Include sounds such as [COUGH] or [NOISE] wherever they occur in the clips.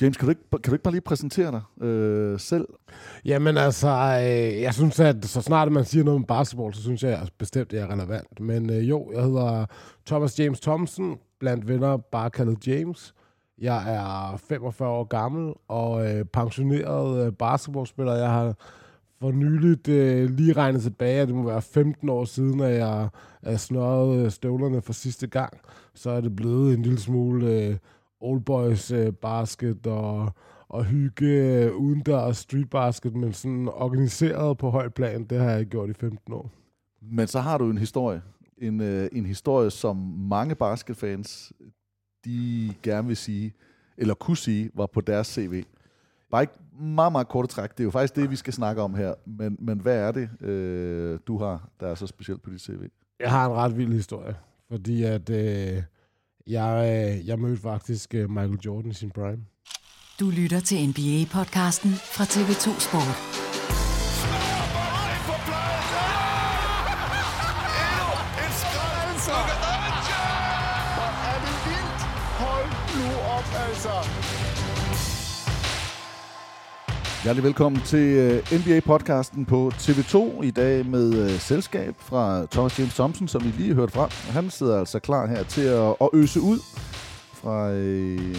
James, kan du ikke, kan du ikke bare lige præsentere dig øh, selv? Jamen altså, øh, jeg synes, at så snart man siger noget om basketball, så synes jeg at bestemt, det er relevant. Men øh, jo, jeg hedder Thomas James Thompson, blandt venner bare kaldet James. Jeg er 45 år gammel og øh, pensioneret øh, basketballspiller. Jeg har for nyligt øh, lige regnet tilbage, at det må være 15 år siden, at jeg er øh, støvlerne for sidste gang. Så er det blevet en lille smule øh, old boys øh, basket og, og hygge øh, udendørs street basket, men sådan organiseret på højt plan, det har jeg gjort i 15 år. Men så har du en historie. En, øh, en historie, som mange basketfans, de gerne vil sige, eller kunne sige, var på deres CV. Bare ikke meget, meget kort træk. Det er jo faktisk det, vi skal snakke om her. Men, men hvad er det, øh, du har, der er så specielt på dit CV? Jeg har en ret vild historie, fordi at øh, jeg, øh, jeg mødte faktisk øh, Michael Jordan i sin prime. Du lytter til NBA-podcasten fra TV2 Sport. Hjertelig velkommen til øh, NBA-podcasten på TV2. I dag med uh, selskab fra Thomas James Thompson, som vi lige hørte fra. Han sidder altså klar her til at, at øse ud fra, øh,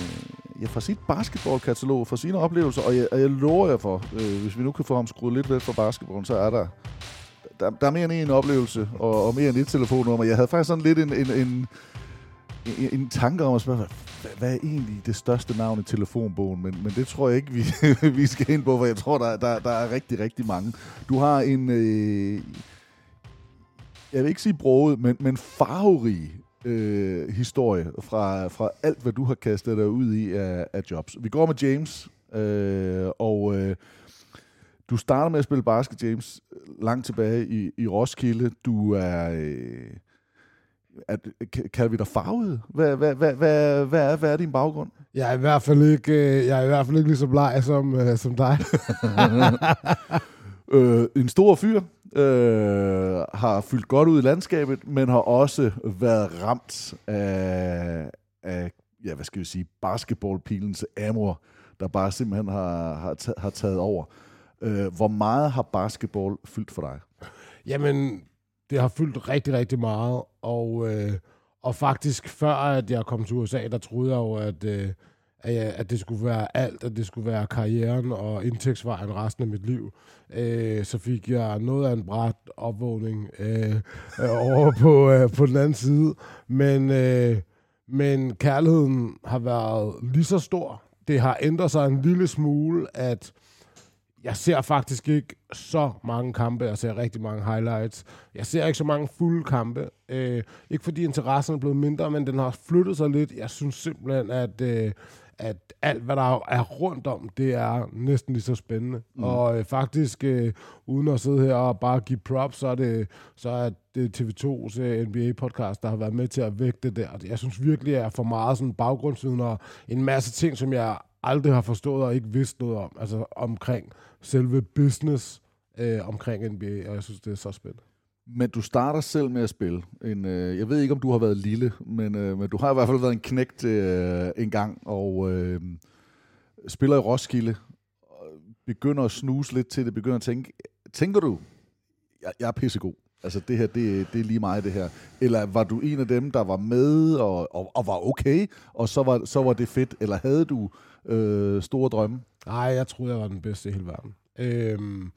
ja, fra sit basketballkatalog, fra sine oplevelser. Og jeg, og jeg lover jer for, øh, hvis vi nu kan få ham skruet lidt væk fra basketballen, så er der, der, der er mere end en oplevelse, og, og mere end et telefonnummer. Jeg havde faktisk sådan lidt en, en, en en, en tanke om at spørge, hvad, hvad er egentlig det største navn i telefonbogen? Men, men det tror jeg ikke, vi, [LAUGHS] vi skal ind på, for jeg tror, der, der, der er rigtig, rigtig mange. Du har en, øh, jeg vil ikke sige broget, men, men farverig øh, historie fra, fra alt, hvad du har kastet dig ud i af, af jobs. Vi går med James, øh, og øh, du starter med at spille basket, James, langt tilbage i, i Roskilde. Du er... Øh, at, kalder vi dig farvet? Hvad, hvad, hvad, hvad, hvad, er, hvad er din baggrund? Jeg er i hvert fald ikke, øh, jeg er i hvert fald ikke lige så bleg som, uh, som dig. [LAUGHS] øh, en stor fyr, øh, har fyldt godt ud i landskabet, men har også været ramt af, af ja, hvad skal vi sige, basketballpilens amor, der bare simpelthen har, har, taget, har taget over. Øh, hvor meget har basketball fyldt for dig? Jamen, det har fyldt rigtig, rigtig meget, og, øh, og faktisk før, at jeg kom til USA, der troede jeg jo, at, øh, at, jeg, at det skulle være alt, at det skulle være karrieren og indtægtsvejen resten af mit liv. Øh, så fik jeg noget af en bræt opvågning øh, øh, over på, øh, på den anden side. Men, øh, men kærligheden har været lige så stor. Det har ændret sig en lille smule, at jeg ser faktisk ikke så mange kampe. Jeg ser rigtig mange highlights. Jeg ser ikke så mange fulde kampe. Øh, ikke fordi interessen er blevet mindre, men den har flyttet sig lidt. Jeg synes simpelthen, at, øh, at alt, hvad der er rundt om, det er næsten lige så spændende. Mm. Og øh, faktisk, øh, uden at sidde her og bare give props, så er det, så er det TV2's øh, NBA-podcast, der har været med til at vægte det der. Jeg synes virkelig, at jeg er for meget sådan baggrundsviden og en masse ting, som jeg aldrig har forstået og ikke vidst noget om. Altså omkring selve business øh, omkring NBA, og jeg synes, det er så spændende. Men du starter selv med at spille. En, øh, jeg ved ikke, om du har været lille, men, øh, men du har i hvert fald været en knægt øh, en gang, og øh, spiller i Roskilde, og begynder at snuse lidt til det, begynder at tænke, tænker du, jeg, jeg er pissegod, altså det her, det, det er lige mig det her, eller var du en af dem, der var med og, og, og var okay, og så var, så var det fedt, eller havde du øh, store drømme? Nej, jeg troede, jeg var den bedste i hele verden. Øhm,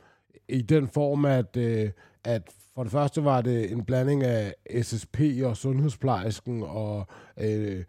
I den form, at, øh, at for det første var det en blanding af SSP og sundhedsplejersken og øh,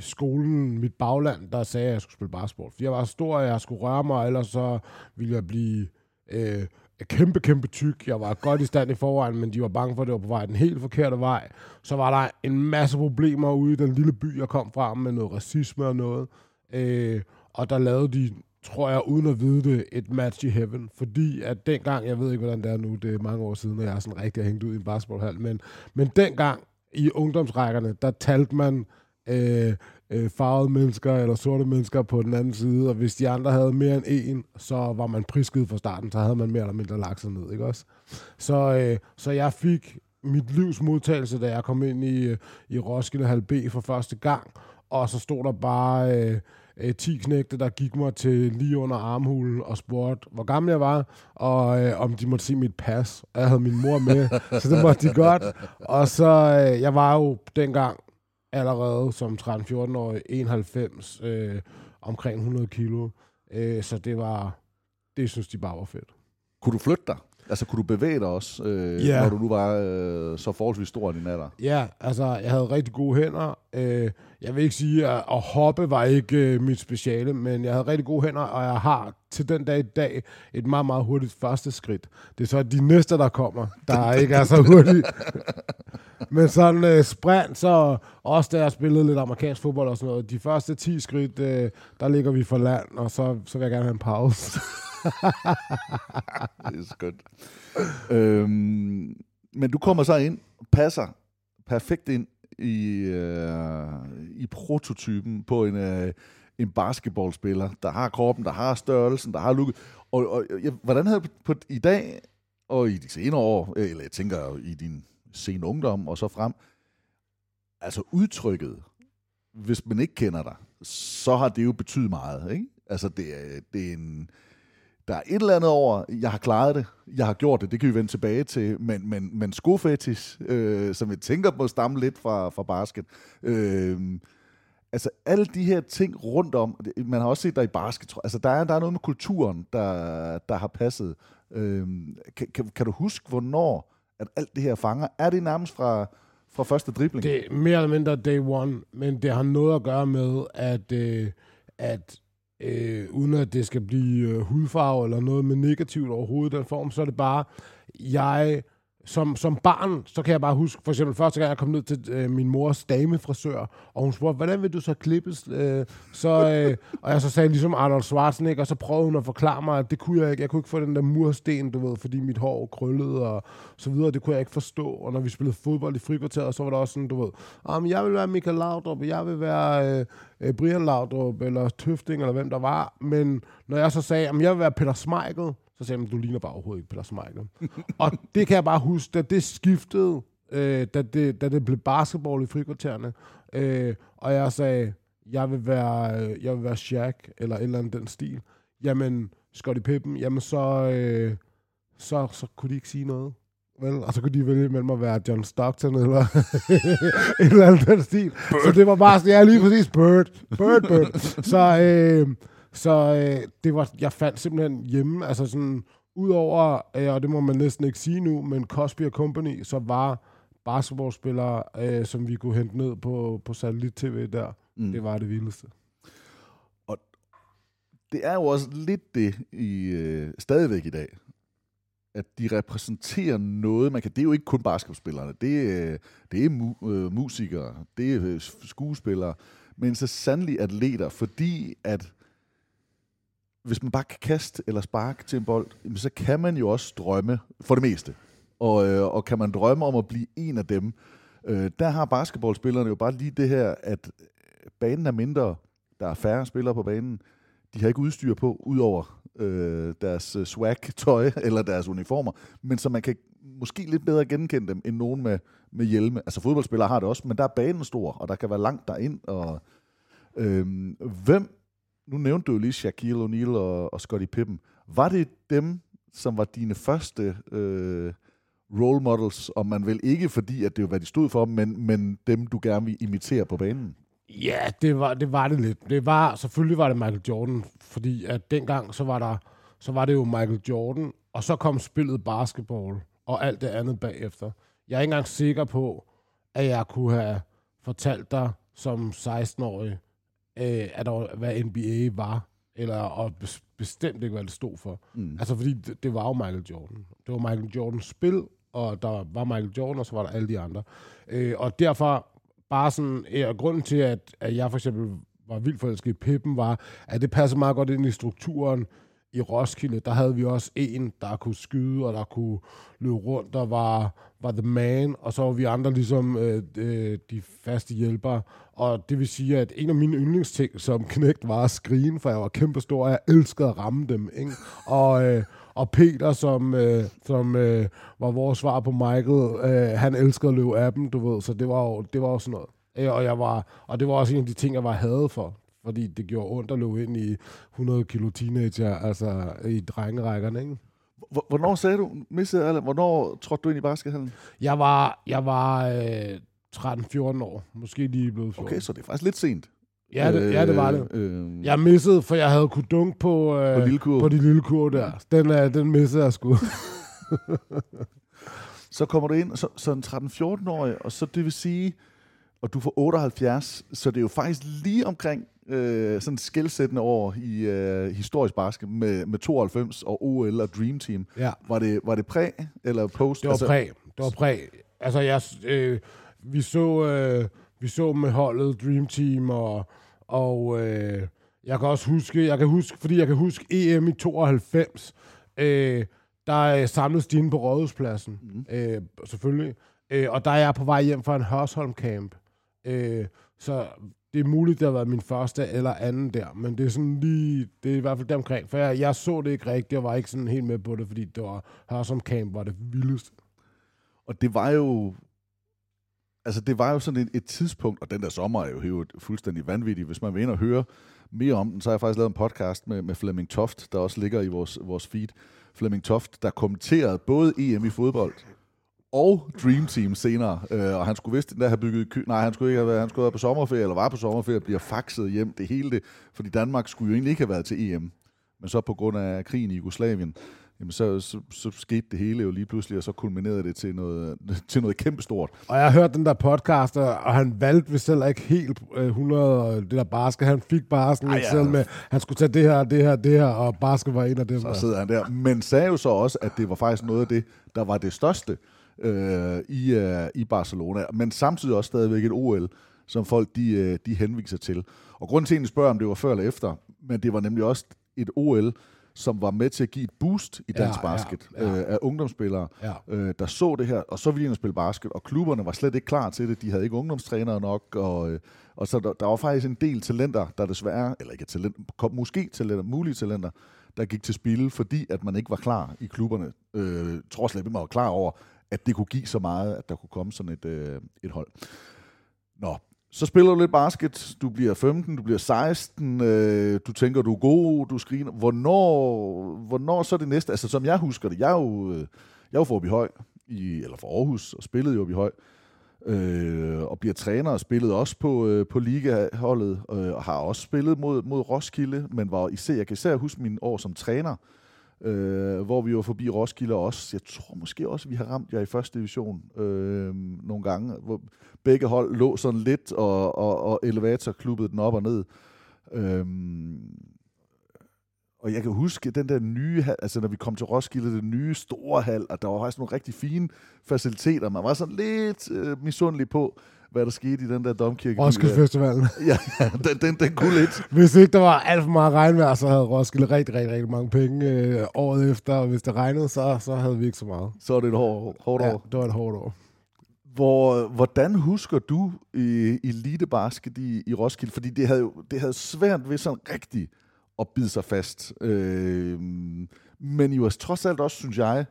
skolen, mit bagland, der sagde, at jeg skulle spille basketball. Fordi jeg var stor, og jeg skulle røre mig, ellers så ville jeg blive øh, kæmpe, kæmpe tyk. Jeg var godt i stand i forvejen, men de var bange for, at det var på vej den helt forkerte vej. Så var der en masse problemer ude i den lille by, jeg kom fra, med noget racisme og noget. Øh, og der lavede de tror jeg, uden at vide det, et match i heaven. Fordi at dengang, jeg ved ikke, hvordan det er nu, det er mange år siden, at jeg er sådan rigtig hængt ud i en basketballhal, men, men dengang i ungdomsrækkerne, der talte man øh, øh, farvede mennesker eller sorte mennesker på den anden side, og hvis de andre havde mere end en, så var man prisgivet fra starten, så havde man mere eller mindre lagt sig ned, ikke også? Så, øh, så jeg fik mit livs modtagelse, da jeg kom ind i, øh, i Roskilde Hal B for første gang, og så stod der bare... Øh, øh, 10 knægte, der gik mig til lige under armhulen og spurgte, hvor gammel jeg var, og øh, om de måtte se mit pas. Og jeg havde min mor med, [LAUGHS] så det måtte de godt. Og så, øh, jeg var jo dengang allerede som 13-14-årig 91, øh, omkring 100 kilo. Øh, så det var, det synes de bare var fedt. Kunne du flytte dig? Altså, kunne du bevæge dig også, øh, Ja. når du nu var øh, så forholdsvis stor din alder? Ja, altså, jeg havde rigtig gode hænder. Øh, jeg vil ikke sige, at at hoppe var ikke øh, mit speciale, men jeg havde rigtig gode hænder, og jeg har til den dag i dag et meget, meget hurtigt første skridt. Det er så de næste, der kommer, der ikke er så hurtigt. [LAUGHS] men sådan øh, sprint, så også da jeg spillede lidt amerikansk fodbold og sådan noget, de første 10 skridt, øh, der ligger vi for land, og så, så vil jeg gerne have en pause. [LAUGHS] det er skønt. øhm, men du kommer så ind, passer perfekt ind i, øh, i prototypen på en, øh, en basketballspiller, der har kroppen, der har størrelsen, der har looket. Og, og jeg, hvordan havde du på, i dag, og i de senere år, øh, eller jeg tænker i din sen ungdom og så frem, altså udtrykket, hvis man ikke kender dig, så har det jo betydet meget, ikke? Altså, det er, det er en... Der er et eller andet over, jeg har klaret det, jeg har gjort det, det kan vi vende tilbage til, men, men, men skofetis, øh, som jeg tænker på stamme lidt fra, fra basket, øh, altså alle de her ting rundt om, man har også set der i basket, tror altså der er, der er noget med kulturen, der, der har passet. Øh, kan, kan, kan du huske, hvornår at alt det her fanger? Er det nærmest fra, fra første dribling? Det er mere eller mindre day one, men det har noget at gøre med, at, øh, at øh, uden at det skal blive øh, hudfarve eller noget med negativt overhovedet den form, så er det bare, jeg som, som barn, så kan jeg bare huske, for eksempel første gang jeg kom ned til øh, min mors damefrisør, og hun spurgte, hvordan vil du så klippes? Øh, så, øh, og jeg så sagde ligesom Arnold Schwarzenegger, og så prøvede hun at forklare mig, at det kunne jeg ikke. Jeg kunne ikke få den der mursten, du ved, fordi mit hår krøllede og så videre. Det kunne jeg ikke forstå. Og når vi spillede fodbold i frikvarteret, så var der også sådan, du ved, om jeg vil være Michael Laudrup, jeg vil være øh, øh, Brian Laudrup, eller Tøfting, eller hvem der var. Men når jeg så sagde, at jeg vil være Peter Smeichel, så sagde han, du ligner bare overhovedet ikke Peter Schmeichel. [LAUGHS] og det kan jeg bare huske, da det skiftede, øh, da, det, da det blev basketball i frikvartererne, øh, og jeg sagde, jeg vil være, øh, jeg vil være Shaq, eller et eller andet den stil. Jamen, Scottie Pippen, jamen så, øh, så, så kunne de ikke sige noget. Vel? Og så kunne de vælge mellem at være John Stockton eller [LAUGHS] et eller andet den stil. Bird. Så det var bare sådan, ja, lige præcis, Bird, Bird, Bird. så øh, så øh, det var, jeg fandt simpelthen hjemme, altså sådan, udover, øh, og det må man næsten ikke sige nu, men Cosby Company, så var basketballspillere, øh, som vi kunne hente ned på, på satellit-tv der. Mm. Det var det vildeste. Og det er jo også lidt det i øh, stadigvæk i dag, at de repræsenterer noget, man kan, det er jo ikke kun basketballspillerne, det, øh, det er mu, øh, musikere, det er øh, skuespillere, men så sandelig atleter, fordi at hvis man bare kan kaste eller sparke til en bold, så kan man jo også drømme for det meste. Og, øh, og kan man drømme om at blive en af dem, øh, der har basketballspillerne jo bare lige det her, at øh, banen er mindre, der er færre spillere på banen, de har ikke udstyr på, udover øh, deres øh, swag-tøj [LAUGHS] eller deres uniformer, men så man kan måske lidt bedre genkende dem end nogen med, med hjelme. Altså fodboldspillere har det også, men der er banen stor, og der kan være langt derind. Og, øh, hvem nu nævnte du jo lige Shaquille O'Neal og, og Scottie Pippen. Var det dem, som var dine første øh, role models, om man vil ikke fordi, at det var, hvad de stod for, men, men dem, du gerne vil imitere på banen? Ja, det var, det var det lidt. Det var, selvfølgelig var det Michael Jordan, fordi at dengang, så var, der, så var det jo Michael Jordan, og så kom spillet basketball, og alt det andet bagefter. Jeg er ikke engang sikker på, at jeg kunne have fortalt dig som 16-årig, øh, at der, hvad NBA var, eller og bestemt ikke, hvad det stod for. Mm. Altså, fordi det, det var jo Michael Jordan. Det var Michael Jordans spil, og der var Michael Jordan, og så var der alle de andre. Øh, og derfor, bare sådan, ja, grunden til, at, at jeg for eksempel var vildt forelsket i Pippen, var, at det passer meget godt ind i strukturen, i Roskilde, der havde vi også en, der kunne skyde, og der kunne løbe rundt, der var, var the man, og så var vi andre ligesom øh, øh, de faste hjælpere. Og det vil sige, at en af mine yndlingsting som knægt var at skrine, for jeg var kæmpe stor, og jeg elskede at ramme dem. Ikke? Og, øh, og Peter, som, øh, som øh, var vores svar på Michael, øh, han elskede at løbe af dem, du ved, så det var jo, det var jo sådan noget. Øh, og, jeg var, og det var også en af de ting, jeg var hadet for fordi det gjorde ondt at løbe ind i 100 kilo teenager, altså i drengerækkerne, ikke? Hvornår sagde du, missede alle, hvornår trådte du ind i baskethallen? Jeg var, jeg var øh, 13-14 år, måske lige blevet 14. Okay, så det er faktisk lidt sent. Ja, det, øh, ja, det var det. Øh, jeg missede, for jeg havde kunnet dunk på, øh, på, lille på de lille kurve der. Den, øh, den missede jeg sgu. [LAUGHS] så kommer du ind, så, så en 13-14-årig, og så det vil sige, og du får 78, så det er jo faktisk lige omkring øh, sådan skældsættende år i øh, historisk basket med, med 92 og OL og Dream Team. Ja. Var, det, var det præ eller post? Det var altså, præ. Det var præ. Altså, jeg, øh, vi, så, øh, vi så med holdet Dream Team, og, og øh, jeg kan også huske, jeg kan huske, fordi jeg kan huske EM i 92, øh, der samledes de inde på Rådhuspladsen, mm. øh, selvfølgelig. Øh, og der er jeg på vej hjem fra en Hørsholm camp. Øh, så det er muligt, det har været min første eller anden der, men det er sådan lige, det er i hvert fald deromkring, for jeg, jeg så det ikke rigtigt, og var ikke sådan helt med på det, fordi det var her som Camp var det vildeste. Og det var jo, altså det var jo sådan et, et tidspunkt, og den der sommer er jo helt fuldstændig vanvittig. Hvis man vil ind og høre mere om den, så har jeg faktisk lavet en podcast med, med Flemming Toft, der også ligger i vores, vores feed. Flemming Toft, der kommenterede både EM i fodbold og Dream Team senere. Øh, og han skulle vist der have bygget ky- Nej, han skulle ikke have været, han skulle have været på sommerferie, eller var på sommerferie, og bliver faxet hjem. Det hele det, fordi Danmark skulle jo egentlig ikke have været til EM. Men så på grund af krigen i Jugoslavien, jamen så, så, så skete det hele jo lige pludselig, og så kulminerede det til noget, [LAUGHS] til noget kæmpestort. Og jeg har hørt den der podcast, og han valgte vist selv ikke helt øh, 100, det der basket. Han fik bare sådan Ej, ja. selv med, han skulle tage det her, det her, det her, og basket var en af dem. Så der. sidder han der. Men sagde jo så også, at det var faktisk noget af det, der var det største øh, i, øh, i Barcelona, men samtidig også stadigvæk et OL, som folk de, øh, de henviser til. Og grunden til, at spørger, om det var før eller efter, men det var nemlig også et OL, som var med til at give et boost i dansk ja, basket ja, ja. Øh, af ungdomsspillere, ja. øh, der så det her, og så ville de spille basket, og klubberne var slet ikke klar til det. De havde ikke ungdomstrænere nok, og, øh, og så der, der var faktisk en del talenter, der desværre, eller ikke talent, kom måske talenter, mulige talenter, der gik til spil, fordi at man ikke var klar i klubberne. Øh, trods slet ikke, man var klar over, at det kunne give så meget, at der kunne komme sådan et, øh, et hold. Nå, så spiller du lidt basket, du bliver 15, du bliver 16, øh, du tænker, du er god, du skriner. Hvornår, hvornår så det næste? Altså, som jeg husker det, jeg er jo, øh, jeg er jo forbi høj, i, eller for Aarhus, og spillede jo i høj. Øh, og bliver træner og spillede også på, øh, på ligaholdet, øh, og har også spillet mod, mod Roskilde, men var især, jeg kan især huske mine år som træner, øh, øh, hvor vi var forbi Roskilde også. Jeg tror måske også, vi har ramt jer i første division øh, nogle gange, hvor begge hold lå sådan lidt, og, og, og elevator klubbede den op og ned. Øh, og jeg kan huske den der nye hal, altså når vi kom til Roskilde, den nye store hal, og der var faktisk nogle rigtig fine faciliteter. Man var sådan lidt øh, misundelig på, hvad der skete i den der domkirke. Roskilde Festivalen. Ja, [LAUGHS] ja den, den, den kunne lidt. Hvis ikke der var alt for meget regnvejr, så havde Roskilde rigtig, rigtig, rigtig mange penge øh, året efter. Og hvis det regnede, så, så havde vi ikke så meget. Så var det et hårdt, hårdt Ja, år. det var et hårdt år. Hvor, hvordan husker du i elitebasket i, i Roskilde? Fordi det havde jo det havde svært ved sådan rigtigt at bide sig fast. Øh, men I var trods alt også, synes jeg,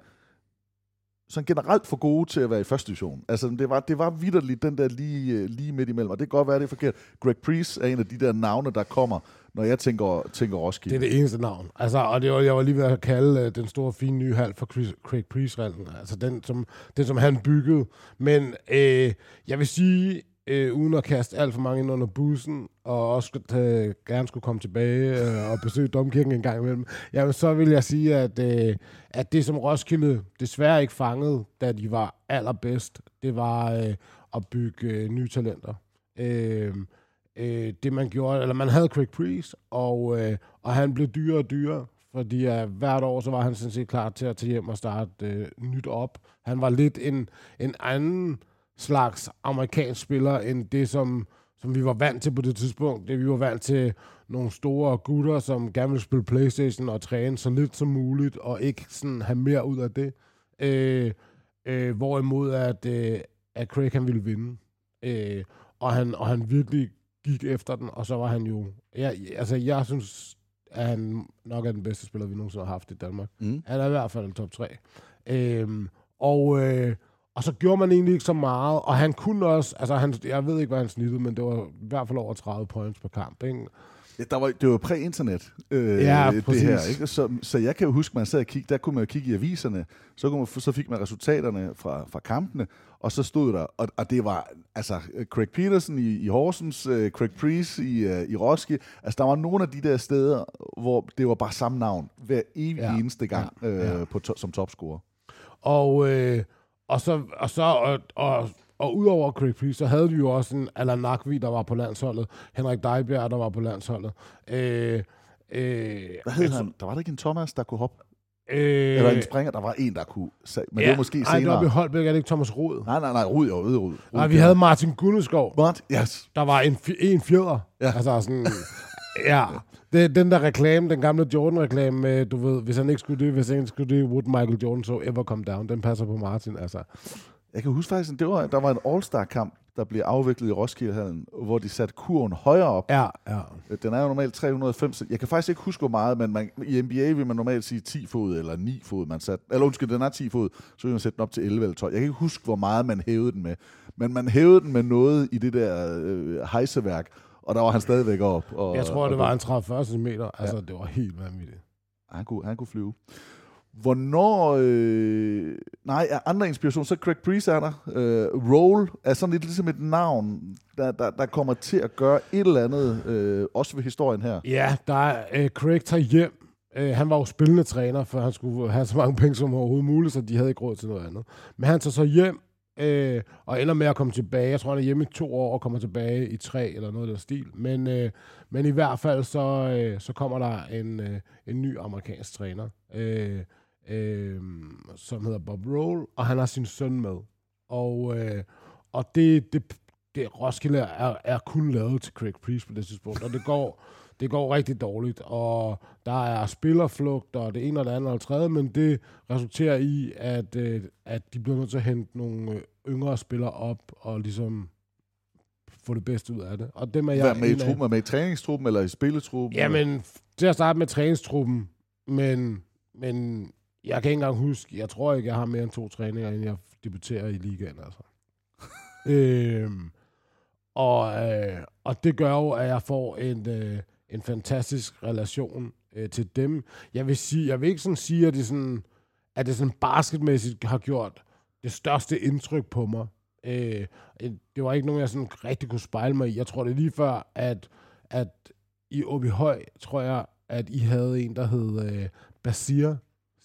sådan generelt for gode til at være i første division. Altså, det var, det var vidderligt den der lige, øh, lige midt imellem, og det kan godt være, det er forkert. Greg Priest er en af de der navne, der kommer, når jeg tænker, tænker Roskilde. Det er det eneste navn. Altså, og det var, jeg var lige ved at kalde uh, den store, fine nye hal for Chris, Craig Priest-reglen. Altså den som, den, som han byggede. Men øh, jeg vil sige, øh, uden at kaste alt for mange ind under bussen, og også øh, gerne skulle komme tilbage øh, og besøge Domkirken en gang imellem, jamen, så vil jeg sige, at, øh, at det, som Roskilde desværre ikke fangede, da de var allerbedst, det var øh, at bygge øh, nye talenter. Øh, øh, det man gjorde, eller man havde Craig Priest, og, øh, og han blev dyrere og dyrere, fordi uh, hvert år, så var han sådan set klar til at tage hjem og starte øh, nyt op. Han var lidt en, en anden slags amerikansk spiller, end det, som, som vi var vant til på det tidspunkt. Det vi var vant til nogle store gutter, som gerne ville spille Playstation og træne så lidt som muligt, og ikke sådan have mere ud af det. Øh, øh, hvorimod at, øh, at Craig han ville vinde. Øh, og, han, og han virkelig gik efter den, og så var han jo... Jeg, altså, jeg synes, at han nok er den bedste spiller, vi nogensinde har haft i Danmark. Mm. Han er i hvert fald top 3. Øhm, og, øh, og så gjorde man egentlig ikke så meget, og han kunne også, altså han, jeg ved ikke, hvad han snittede, men det var i hvert fald over 30 points per kamp, ikke? Ja, der var, det var præ-internet, øh, Ja, det her. Ikke? Så, så jeg kan jo huske, man sad og kiggede, der kunne man jo kigge i aviserne, så, kunne man, så fik man resultaterne fra, fra kampene, og så stod der, og, og det var altså Craig Peterson i, i Horsens, øh, Craig Priest i, øh, i Roskilde, altså der var nogle af de der steder, hvor det var bare samme navn, hver evig Ja, eneste gang ja, ja, ja. Øh, på to, som topscorer. Og, øh, og så, og, så og, og, og udover Craig Priest, så havde vi jo også en Allan Nakvi, der var på landsholdet, Henrik Dejbjerg, der var på landsholdet. Øh, øh, Hvad hed han? Der var der ikke en Thomas, der kunne hoppe? Øh, Eller en springer, der var en, der kunne, men det var måske Ej, det senere. var ved Holbæk, er det ikke Thomas Rod? Nej, nej, nej, Rud, jo, Rud, Rud. Nej, vi havde Martin Gunneskov. What? Yes. Der var en, en fjeder. Ja. Altså sådan, [LAUGHS] ja. Det, den der reklame, den gamle Jordan-reklame du ved, hvis han ikke skulle det, hvis han ikke skulle det, would Michael Jordan so ever come down. Den passer på Martin, altså. Jeg kan huske faktisk, det var, der var en All-Star-kamp, der blev afviklet i Roskildehallen, hvor de satte kurven højere op. Ja, ja. Den er jo normalt 305. Jeg kan faktisk ikke huske, hvor meget, men man, i NBA vil man normalt sige 10 fod eller 9 fod, man sat. Eller undskyld, den er 10 fod, så vil man sætte den op til 11 eller 12. Jeg kan ikke huske, hvor meget man hævede den med. Men man hævede den med noget i det der øh, hejseværk, og der var han stadigvæk op. Og, Jeg tror, og det var en 30-40 cm. Altså, det var helt vanvittigt. Han kunne, han kunne flyve. Hvornår... Øh, nej, er andre inspiration, så Craig Priest er der. Øh, Roll er sådan lidt ligesom et navn, der, der, der kommer til at gøre et eller andet, øh, også ved historien her. Ja, der er øh, Craig tager hjem. Øh, han var jo spillende træner, for han skulle have så mange penge som overhovedet muligt, så de havde ikke råd til noget andet. Men han tager så hjem øh, og ender med at komme tilbage. Jeg tror, han er hjemme i to år og kommer tilbage i tre eller noget af den stil. Men, øh, men i hvert fald så, øh, så kommer der en, øh, en ny amerikansk træner, øh, øh, som hedder Bob Roll, og han har sin søn med. Og, øh, og det, det, det Roskilde er, er kun lavet til Craig Priest på det tidspunkt, og det går, det går rigtig dårligt, og der er spillerflugt, og det ene og det andet og det tredje, men det resulterer i, at, øh, at de bliver nødt til at hente nogle øh, yngre spillere op, og ligesom få det bedste ud af det. Og dem er jeg Hvad med i truppen? Er med i træningstruppen eller i spilletruppen? Jamen, til at starte med træningstruppen, men, men jeg kan ikke engang huske, jeg tror ikke, jeg har mere end to træninger, inden jeg debuterer i ligaen, altså. [LAUGHS] øhm, og, øh, og det gør jo, at jeg får en, øh, en fantastisk relation øh, til dem. Jeg vil, sige, jeg vil ikke sådan sige, at det, sådan, at det sådan basketmæssigt har gjort det største indtryk på mig. Øh, øh det var ikke nogen, jeg sådan rigtig kunne spejle mig i. Jeg tror, det er lige før, at, at i Åbihøj, tror jeg, at I havde en, der hed øh, Basir,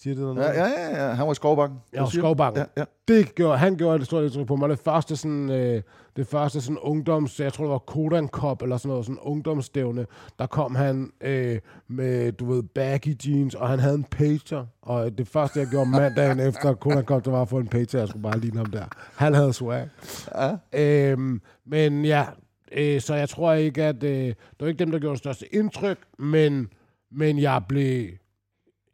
Siger det noget? Ja, ja, ja, ja. Han var i Skovbakken. Ja, Skovbakken. Ja, ja. Det gjorde, han gjorde det stort indtryk på mig. Det første sådan, øh, det første sådan ungdoms, jeg tror det var Kodan Cup eller sådan noget, sådan ungdomsstævne, der kom han øh, med, du ved, baggy jeans, og han havde en pager. Og det første, jeg gjorde mandagen [LAUGHS] efter Kodan Cup, det var at få en pager. Jeg skulle bare ligne ham der. Han havde swag. Ja. Øhm, men ja, øh, så jeg tror ikke, at øh, det var ikke dem, der gjorde det største indtryk, men, men jeg blev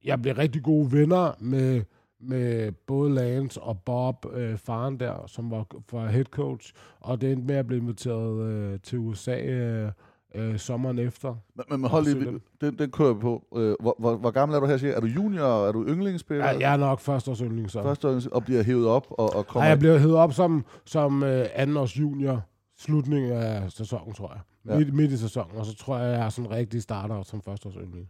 jeg blev rigtig gode venner med, med både Lance og Bob, øh, faren der, som var for head coach, og det endte med at blive inviteret øh, til USA øh, øh, sommeren efter. Men, men hold lige, den, den kører vi på. Øh, hvor, hvor, hvor gammel er du her, siger? Er du junior, er du yndlingsspiller? Ja, jeg er nok førsteårs yndling, så. Førsteårs og bliver hævet op og, og kommer... Nej, jeg bliver hævet op som, som øh, andenårs junior, slutningen af sæsonen, tror jeg. Ja. Midt, midt i sæsonen, og så tror jeg, jeg er sådan rigtig starter som førsteårs yndling.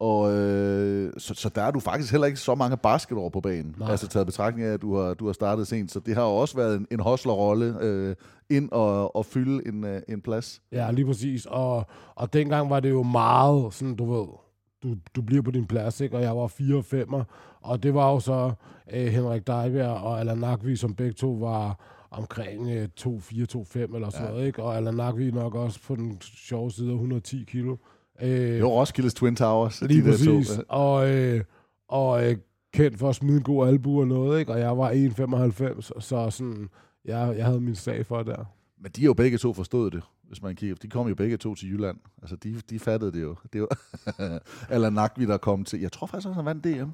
Og øh, så, så der er du faktisk heller ikke så mange basketår på banen. Nej. Altså taget betragtning af, at du har, du har startet sent. Så det har jo også været en, en hostlerrolle øh, ind og, og fylde en, øh, en plads. Ja, lige præcis. Og, og dengang var det jo meget sådan, du ved, du, du bliver på din plads, ikke? og jeg var 4 og 5, og det var jo så øh, Henrik Dejbjerg og Allan Nakvi, som begge to var omkring øh, 2-4-2-5 eller sådan ja. noget, ikke? og Allan Nakvi nok også på den sjove side af 110 kilo. Øh, jo, Roskildes Twin Towers. Lige de præcis. Der to. Og, øh, og øh, kendt for at smide en god albu og noget, ikke? og jeg var 1,95, så sådan, jeg, jeg havde min sag for der. Men de har jo begge to forstået det, hvis man kigger. De kom jo begge to til Jylland. Altså, de, de fattede det jo. Det var [LAUGHS] Eller Nakvi, der kom til. Jeg tror faktisk, han vandt DM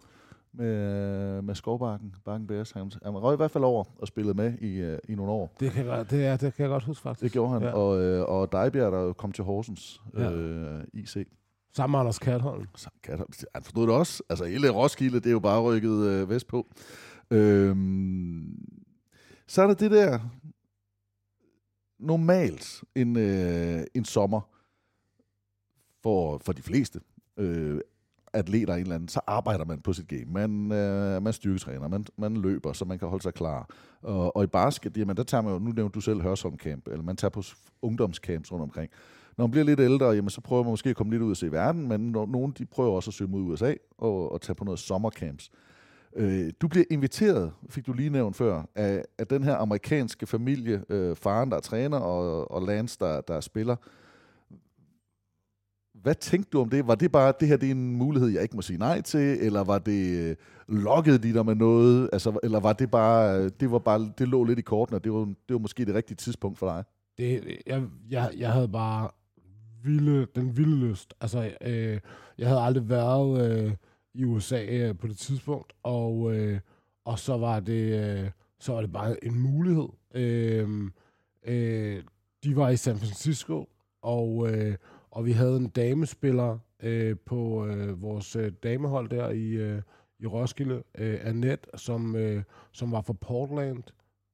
med, med Skovbakken, Bakken Bears. Han, han røg i hvert fald over og spillede med i, uh, i nogle år. Det kan, jeg, det, er, det kan jeg godt huske, faktisk. Det gjorde han. Ja. Og, uh, og Dejbjerg, der kom til Horsens ja. øh, IC. Sammen med Anders Katholm. Sammen Katholm. Han forstod det også. Altså, hele Roskilde, det er jo bare rykket uh, vest på. Øhm, så er der det der normalt en, øh, en sommer for, for de fleste. Øh, atleter en eller anden, så arbejder man på sit game. Man, øh, man styrketræner, man, man løber, så man kan holde sig klar. Og, og i basket, jamen, der tager man jo, nu nævnte du selv Hørsholm Camp, eller man tager på ungdomscamps rundt omkring. Når man bliver lidt ældre, jamen, så prøver man måske at komme lidt ud og se verden, men no, nogen de prøver også at søge mod USA og, og tage på noget sommercamps. Øh, du bliver inviteret, fik du lige nævnt før, af, af den her amerikanske familie, øh, faren der er træner, og, og Lance der, der er spiller. Hvad tænkte du om det? Var det bare, det her det er en mulighed, jeg ikke må sige nej til, eller var det øh, lokket de der med noget, altså, eller var det bare, øh, det var bare, det lå lidt i kortene, og det var, det var måske det rigtige tidspunkt for dig? Det, jeg, jeg, jeg havde bare vilde, den vilde lyst. Altså, øh, jeg havde aldrig været øh, i USA øh, på det tidspunkt, og, øh, og så var det, øh, så var det bare en mulighed. Øh, øh, de var i San Francisco, og øh, og vi havde en damespiller øh, på øh, vores øh, damehold der i, øh, i Roskilde, øh, Annette, som, øh, som var fra Portland.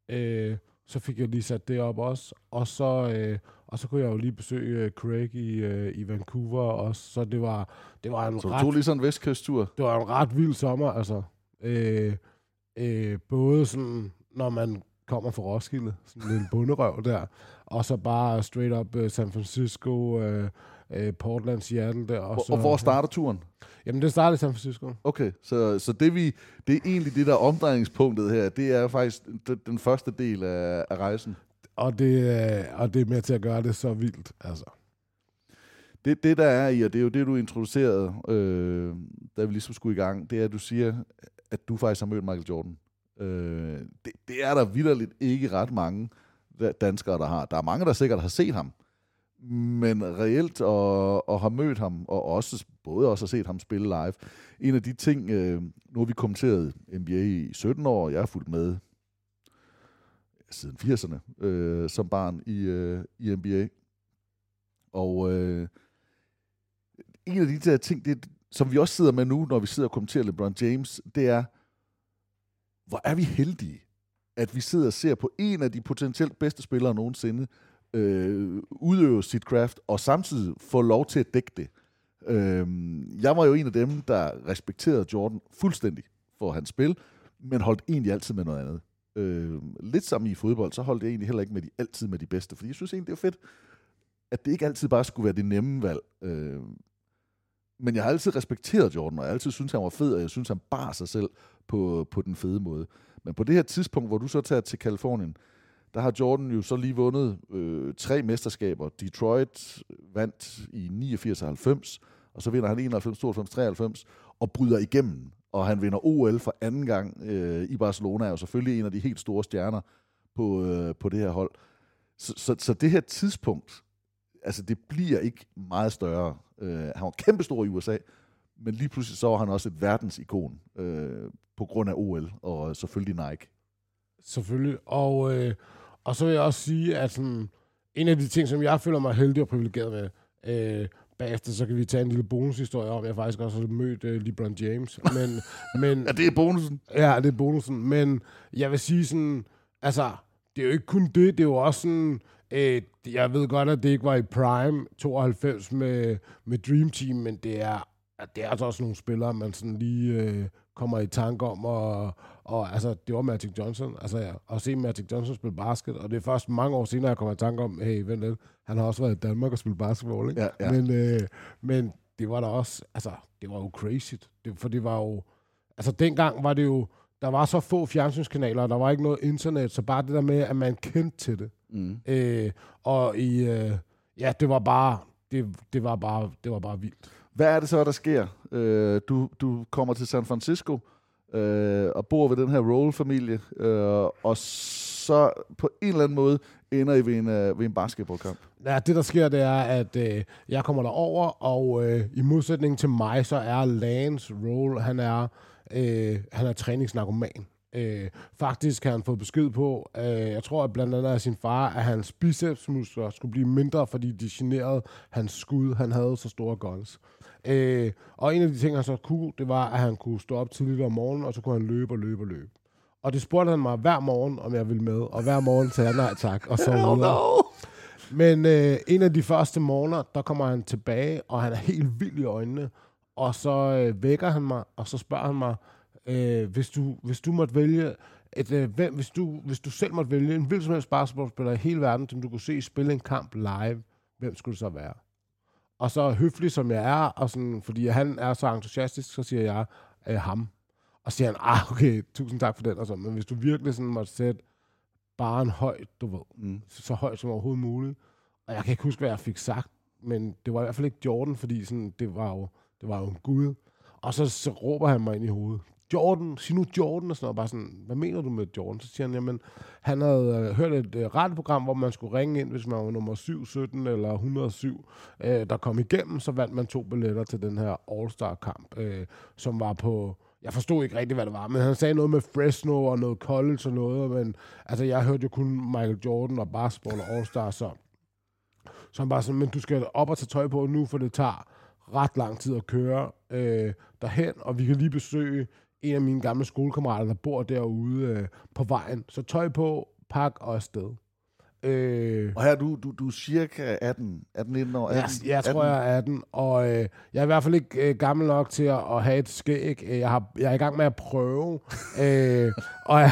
Øh, så fik jeg lige sat det op også. Og så, øh, og så kunne jeg jo lige besøge øh, Craig i, øh, i Vancouver også. Så det var, det var en så ret... Så lige sådan en vestkysttur? Det var en ret vild sommer, altså. Øh, øh, både sådan, når man kommer fra Roskilde, sådan en bunderøv der, og så bare straight up uh, San Francisco, uh, uh, Portland, Seattle der. Og, og, så, og hvor starter turen? Jamen, det starter i San Francisco. Okay, så, så det, vi, det er egentlig det, der er omdrejningspunktet her. Det er faktisk den, den første del af, af rejsen. Og det, og det er med til at gøre det så vildt, altså. Det, det der er i, og det er jo det, du introducerede, øh, da vi ligesom skulle i gang, det er, at du siger, at du faktisk har mødt Michael Jordan. Øh, det, det er der vidderligt ikke ret mange danskere, der har. Der er mange, der sikkert har set ham, men reelt og, og har mødt ham, og også både også har set ham spille live. En af de ting, øh, nu har vi kommenteret NBA i 17 år, jeg har fulgt med siden 80'erne øh, som barn i, øh, i NBA. Og øh, en af de der ting, det, som vi også sidder med nu, når vi sidder og kommenterer LeBron James, det er, hvor er vi heldige, at vi sidder og ser på en af de potentielt bedste spillere nogensinde øh, udøve sit craft, og samtidig få lov til at dække det. Øh, jeg var jo en af dem, der respekterede Jordan fuldstændig for hans spil, men holdt egentlig altid med noget andet. Øh, lidt som i fodbold, så holdt jeg egentlig heller ikke med de, altid med de bedste, fordi jeg synes egentlig, det er fedt, at det ikke altid bare skulle være det nemme valg. Øh, men jeg har altid respekteret Jordan, og jeg har altid synes han var fed, og jeg synes, han bar sig selv på, på den fede måde. Men på det her tidspunkt, hvor du så tager til Kalifornien, der har Jordan jo så lige vundet øh, tre mesterskaber. Detroit vandt i 89 90, og så vinder han 91, 92, 93, og bryder igennem. Og han vinder OL for anden gang øh, i Barcelona, er jo selvfølgelig en af de helt store stjerner på, øh, på det her hold. Så, så, så det her tidspunkt, altså det bliver ikke meget større. Øh, han var kæmpestor i USA, men lige pludselig så var han også et verdensikon øh, på grund af OL, og selvfølgelig Nike. Selvfølgelig. Og, øh, og så vil jeg også sige, at sådan, en af de ting, som jeg føler mig heldig og privilegeret med, øh, bagefter så kan vi tage en lille bonushistorie om, jeg faktisk også har mødt øh, LeBron James. Men, [LAUGHS] men, ja, det er bonusen. Ja, det er bonusen. Men jeg vil sige sådan, altså, det er jo ikke kun det, det er jo også sådan, øh, jeg ved godt, at det ikke var i Prime 92 med, med Dream Team, men det er, det er altså også nogle spillere, man sådan lige øh, kommer i tanke om, og, og altså, det var Magic Johnson, altså ja, at se Magic Johnson spille basket, og det er først mange år senere, jeg kommer i tanke om, hey, vent lidt, han har også været i Danmark og spillet basketball, ikke? Ja, ja. Men, øh, men det var da også, altså, det var jo crazy, det, for det var jo, altså dengang var det jo, der var så få fjernsynskanaler, og der var ikke noget internet, så bare det der med, at man kendte til det. Mm. Øh, og i, øh, ja, det var bare, det, det var bare, det var bare vildt. Hvad er det så, der sker? Øh, du, du kommer til San Francisco øh, og bor ved den her Roll-familie, øh, og så på en eller anden måde ender I ved en, øh, ved en basketballkamp. Ja, det der sker, det er, at øh, jeg kommer derover, og øh, i modsætning til mig, så er Lance Roll, han er, øh, han er træningsnarkoman. Øh, faktisk har han fået besked på, øh, jeg tror at blandt andet af sin far, at hans bicepsmuskler skulle blive mindre, fordi de generede hans skud. Han havde så store guns. Øh, og en af de ting, han så kunne, det var, at han kunne stå op tidligt om morgenen, og så kunne han løbe og løbe og løbe. Og det spurgte han mig hver morgen, om jeg ville med. Og hver morgen sagde jeg nej tak, og så videre. no. Men øh, en af de første morgener, der kommer han tilbage, og han er helt vild i øjnene. Og så øh, vækker han mig, og så spørger han mig, øh, hvis, du, hvis du måtte vælge, et, øh, hvem, hvis, du, hvis du selv måtte vælge en hvilken som helst basketballspiller i hele verden, som du kunne se spille en kamp live, hvem skulle det så være? Og så høflig som jeg er, og sådan, fordi han er så entusiastisk, så siger jeg øh, ham. Og siger han, ah, okay, tusind tak for den. Og så, men hvis du virkelig sådan måtte sætte bare en højt, du ved, Mm. så, så højt som overhovedet muligt. Og jeg kan ikke huske, hvad jeg fik sagt, men det var i hvert fald ikke Jordan, fordi sådan, det, var jo, det var jo en gud. Og så, så råber han mig ind i hovedet. Jordan, sig nu Jordan, og sådan noget. Bare sådan, hvad mener du med Jordan? Så siger han, jamen, han havde øh, hørt et øh, radioprogram, hvor man skulle ringe ind, hvis man var nummer 7, 17 eller 107, øh, der kom igennem, så vandt man to billetter til den her All-Star-kamp, øh, som var på, jeg forstod ikke rigtig, hvad det var, men han sagde noget med Fresno og noget college og noget, men altså, jeg hørte jo kun Michael Jordan og basketball og All-Star, så, så han bare sådan, men du skal op og tage tøj på nu, for det tager ret lang tid at køre øh, derhen, og vi kan lige besøge en af mine gamle skolekammerater, der bor derude øh, på vejen. Så tøj på, pak og afsted. Øh, Og her er du, du, du er cirka 18, 18 år. 18, jeg, jeg tror, jeg er 18, og øh, jeg er i hvert fald ikke øh, gammel nok til at, at have et skæg. Jeg, har, jeg er i gang med at prøve, [LAUGHS] øh, og,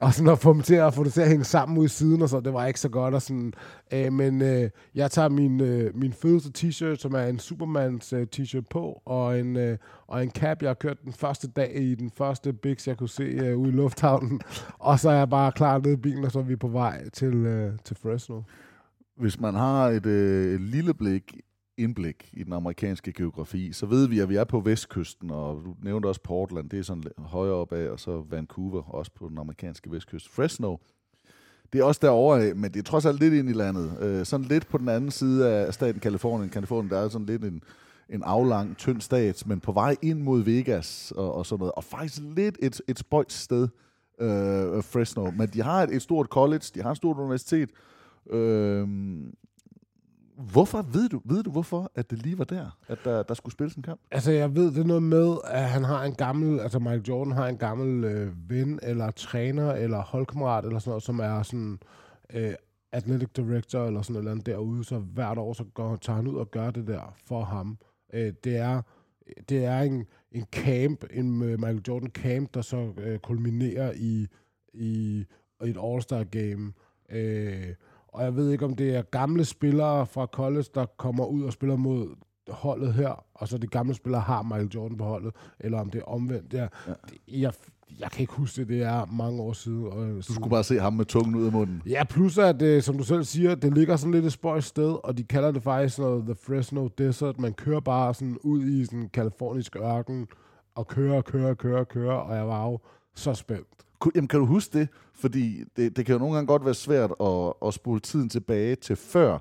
og sådan at få dem til at få det til at hænge sammen ud i siden, og så det var ikke så godt. Og sådan, øh, men øh, jeg tager min, øh, min fedeste t-shirt, som er en Supermans øh, t-shirt på, og en, øh, og en cap, jeg har kørt den første dag i den første Bix, jeg kunne se øh, ude i lufthavnen. [LAUGHS] Og så er jeg bare klar ned i bilen, og så er vi på vej til, øh, til Fresno. Hvis man har et, øh, et lille blik, indblik i den amerikanske geografi, så ved vi, at vi er på vestkysten, og du nævnte også Portland, det er sådan højere opad, og så Vancouver, også på den amerikanske vestkyst. Fresno, det er også derovre men det er trods alt lidt ind i landet. Øh, sådan lidt på den anden side af staten Kalifornien. Kalifornien, der er sådan lidt en, en aflang, tynd stat, men på vej ind mod Vegas og, og sådan noget. Og faktisk lidt et, et spøjt sted, øh, Fresno. Men de har et, et stort college, de har et stort universitet. Øh, hvorfor, ved du, ved du hvorfor, at det lige var der, at der, der skulle spilles en kamp? Altså, jeg ved, det er noget med, at han har en gammel, altså Michael Jordan har en gammel øh, ven, eller træner, eller holdkammerat, eller sådan noget, som er sådan øh, athletic director, eller sådan noget andet derude, så hvert år, så går, tager han ud og gør det der for ham. Øh, det er, det er en, en camp, en øh, Michael Jordan camp, der så øh, kulminerer i i, i et All-Star game. Øh, og jeg ved ikke, om det er gamle spillere fra college, der kommer ud og spiller mod holdet her, og så de gamle spillere har Michael Jordan på holdet, eller om det er omvendt. Jeg, ja. jeg, jeg kan ikke huske det, det er mange år siden. Og, du skulle bare se ham med tungen ud af munden. Ja, plus at, det, som du selv siger, det ligger sådan lidt et spøjt sted, og de kalder det faktisk noget The Fresno Desert. Man kører bare sådan ud i sådan kalifornisk ørken, og kører, kører, kører, kører, og jeg var jo så spændt. Jamen, kan du huske det? Fordi det, det kan jo nogle gange godt være svært at, at spole tiden tilbage til før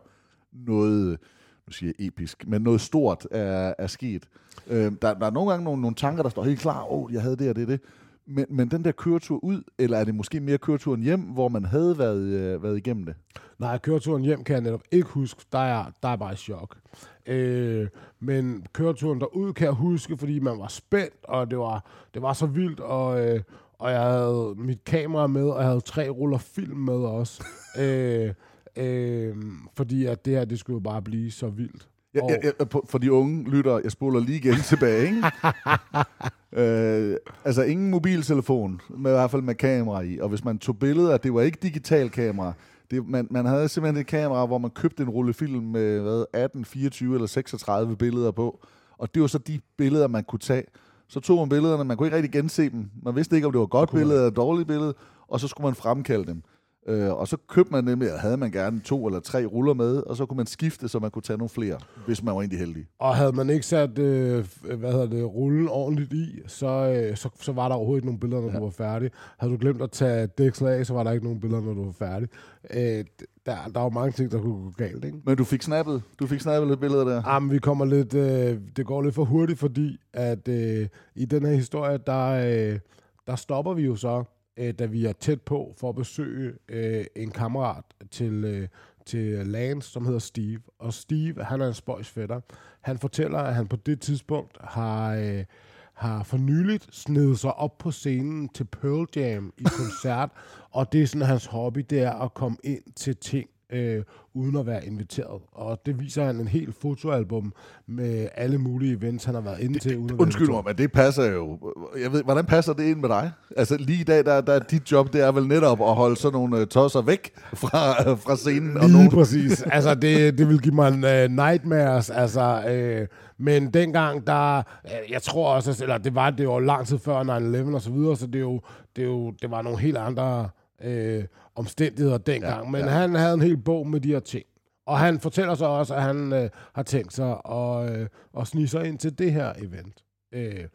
noget, nu siger jeg episk, men noget stort er, er sket. Øh, der, der er nogle gange nogle, nogle tanker, der står helt klar, åh, oh, jeg havde det og det det. Men, men den der køretur ud, eller er det måske mere køreturen hjem, hvor man havde været, øh, været igennem det? Nej, køreturen hjem kan jeg netop ikke huske. Der er, der er bare chok. Øh, men køreturen derud kan jeg huske, fordi man var spændt, og det var, det var så vildt, og, øh, og jeg havde mit kamera med, og jeg havde tre ruller film med også. [LAUGHS] øh, øh, fordi at det her, det skulle jo bare blive så vildt. Ja, ja, ja, for de unge lytter, jeg spoler lige igen tilbage, ikke? [LAUGHS] øh, altså ingen mobiltelefon, med, i hvert fald med kamera i. Og hvis man tog billeder, det var ikke digital kamera. Det, man, man havde simpelthen et kamera, hvor man købte en rulle film med hvad, 18, 24 eller 36 billeder på. Og det var så de billeder, man kunne tage. Så tog man billederne, man kunne ikke rigtig gense dem. Man vidste ikke, om det var godt billede eller dårligt billede, og så skulle man fremkalde dem. Øh, og så købte man nemlig, havde man gerne to eller tre ruller med, og så kunne man skifte, så man kunne tage nogle flere, hvis man var egentlig heldig. Og havde man ikke sat øh, hvad hedder det, rullen ordentligt i, så, øh, så, så var der overhovedet ikke nogen billeder, når ja. du var færdig. Havde du glemt at tage dæksel af, så var der ikke nogen billeder, når du var færdig. Øh, der, der var mange ting, der kunne gå galt, ikke? Men du fik snappet, du fik snappet lidt billeder der. Jamen, vi kommer lidt, øh, det går lidt for hurtigt, fordi at øh, i den her historie, der, øh, der stopper vi jo så øh, da vi er tæt på for at besøge øh, en kammerat til, øh, til Lance, som hedder Steve. Og Steve, han er en spøjsfætter. Han fortæller, at han på det tidspunkt har... Øh, har for nyligt snedet sig op på scenen til Pearl Jam i [LAUGHS] koncert, og det er sådan hans hobby, det er at komme ind til ting, øh, uden at være inviteret. Og det viser han en helt fotoalbum med alle mulige events, han har været inde til. Uden Undskyld mig, men det passer jo. Jeg ved, hvordan passer det ind med dig? Altså lige i dag, der, der er dit job, det er vel netop at holde sådan nogle uh, tosser væk fra, uh, fra scenen. Lige og nogen. præcis. [LAUGHS] altså det, det vil give mig en uh, nightmares. Altså, uh, men dengang, der, jeg tror også, eller det var det var lang tid før 9-11 og så videre, så det, er jo, det, er jo, det var nogle helt andre øh, omstændigheder dengang. Ja, men ja. han havde en hel bog med de her ting. Og han fortæller så også, at han øh, har tænkt sig at, øh, at snige sig ind til det her event. Øh,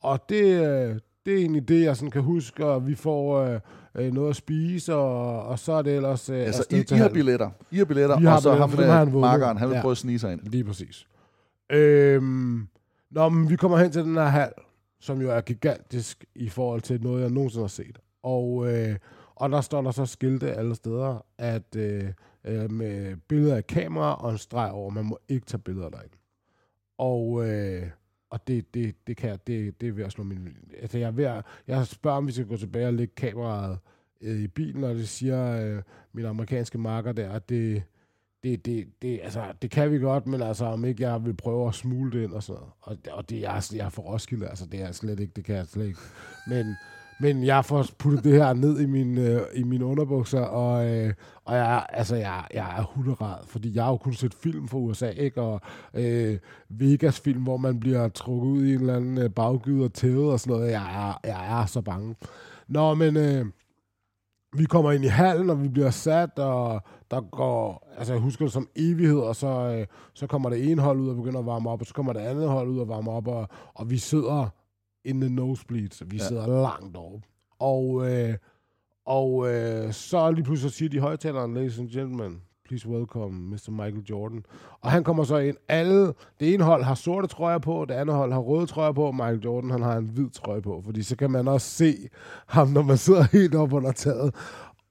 og det, øh, det er en idé, jeg sådan kan huske, og vi får øh, øh, noget at spise, og, og så er det ellers øh, altså, I, I har billetter, I har billetter, I har og så ham med han markeren, han vil ja, prøve at snige sig ind. Lige præcis. Øhm, nå, men vi kommer hen til den her hal, som jo er gigantisk i forhold til noget, jeg nogensinde har set. Og... Øh, og der står der så skilte alle steder, at øh, øh, med billeder af kamera og en streg over, man må ikke tage billeder derinde. Og, øh, og det, det, det, kan jeg, det, det er ved at slå min... Altså jeg, er ved at, jeg spørger, om vi skal gå tilbage og lægge kameraet øh, i bilen, og det siger øh, min amerikanske marker der, at det, det, det, det, altså, det kan vi godt, men altså, om ikke jeg vil prøve at smule det ind og sådan noget. Og, og det jeg, jeg er for Roskilde, altså, det er slet ikke, det kan jeg slet ikke. Men, men jeg får puttet det her ned i min, øh, i mine underbukser, og, øh, og jeg, altså, jeg, jeg er hunderad, fordi jeg har jo kun set film fra USA, ikke? og øh, Vegas-film, hvor man bliver trukket ud i en eller anden øh, baggyd og tævet og sådan noget. Jeg er, jeg er så bange. Nå, men øh, vi kommer ind i hallen, og vi bliver sat, og der går, altså jeg husker det som evighed, og så, øh, så kommer det ene hold ud og begynder at varme op, og så kommer det andet hold ud og varme op, og, og vi sidder in the nosebleeds. Vi ja. sidder langt over. Og, øh, og øh, så lige pludselig siger de højtaleren, ladies and gentlemen, please welcome Mr. Michael Jordan. Og han kommer så ind. Alle, det ene hold har sorte trøjer på, det andet hold har røde trøjer på, Michael Jordan han har en hvid trøje på, fordi så kan man også se ham, når man sidder helt op under taget.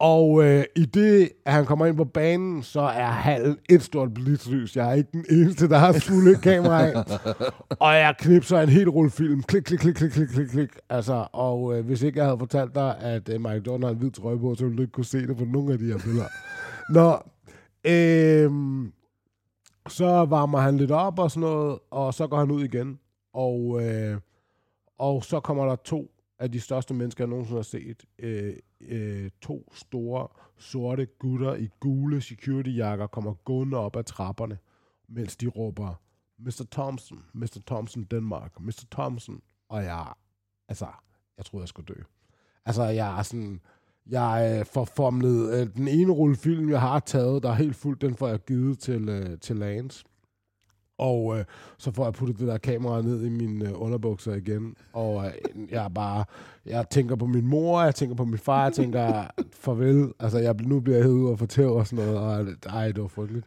Og øh, i det, at han kommer ind på banen, så er hallen et stort blitzlys. Jeg er ikke den eneste, der har fulde kamera af. [LAUGHS] og jeg knipser en helt rulle film. Klik, klik, klik, klik, klik, klik, klik. Altså, og øh, hvis ikke jeg havde fortalt dig, at øh, Michael Jordan har en hvid trøje på, så ville du ikke kunne se det på nogle af de her billeder. [LAUGHS] Nå, øh, så varmer han lidt op og sådan noget, og så går han ud igen. Og, øh, og så kommer der to af de største mennesker, jeg nogensinde har set øh, øh, to store sorte gutter i gule security-jakker kommer gående op ad trapperne, mens de råber, Mr. Thompson, Mr. Thompson Denmark, Mr. Thompson. Og jeg, altså, jeg troede, jeg skulle dø. Altså, jeg er sådan, jeg er øh, forformlet. Øh, den ene rulle film, jeg har taget, der er helt fuldt, den får jeg givet til, øh, til Lance. Og øh, så får jeg puttet det der kamera ned i mine øh, underbukser igen. Og øh, jeg bare, jeg tænker på min mor, jeg tænker på min far, jeg tænker farvel. Altså, jeg, nu bliver jeg ud og fortæller og sådan noget, og ej, det var frygteligt.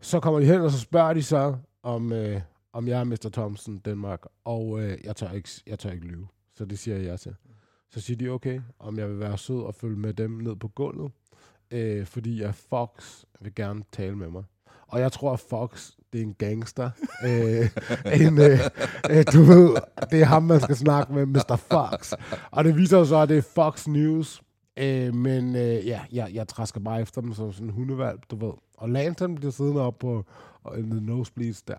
Så kommer de hen, og så spørger de så, om, øh, om jeg er Mr. Thompson, Danmark, og øh, jeg, tør ikke, jeg tør ikke lyve. Så det siger jeg til. Så siger de, okay, om jeg vil være sød og følge med dem ned på gulvet, øh, fordi jeg Fox vil gerne tale med mig. Og jeg tror, at Fox, det er en gangster. [LAUGHS] øh, en, øh, øh, du ved, det er ham, man skal snakke med, Mr. Fox. Og det viser sig så, at det er Fox News. Øh, men øh, ja, jeg, jeg træsker bare efter dem som sådan en hundevalp, du ved. Og Lantern bliver siddende op på in the nosebleeds der.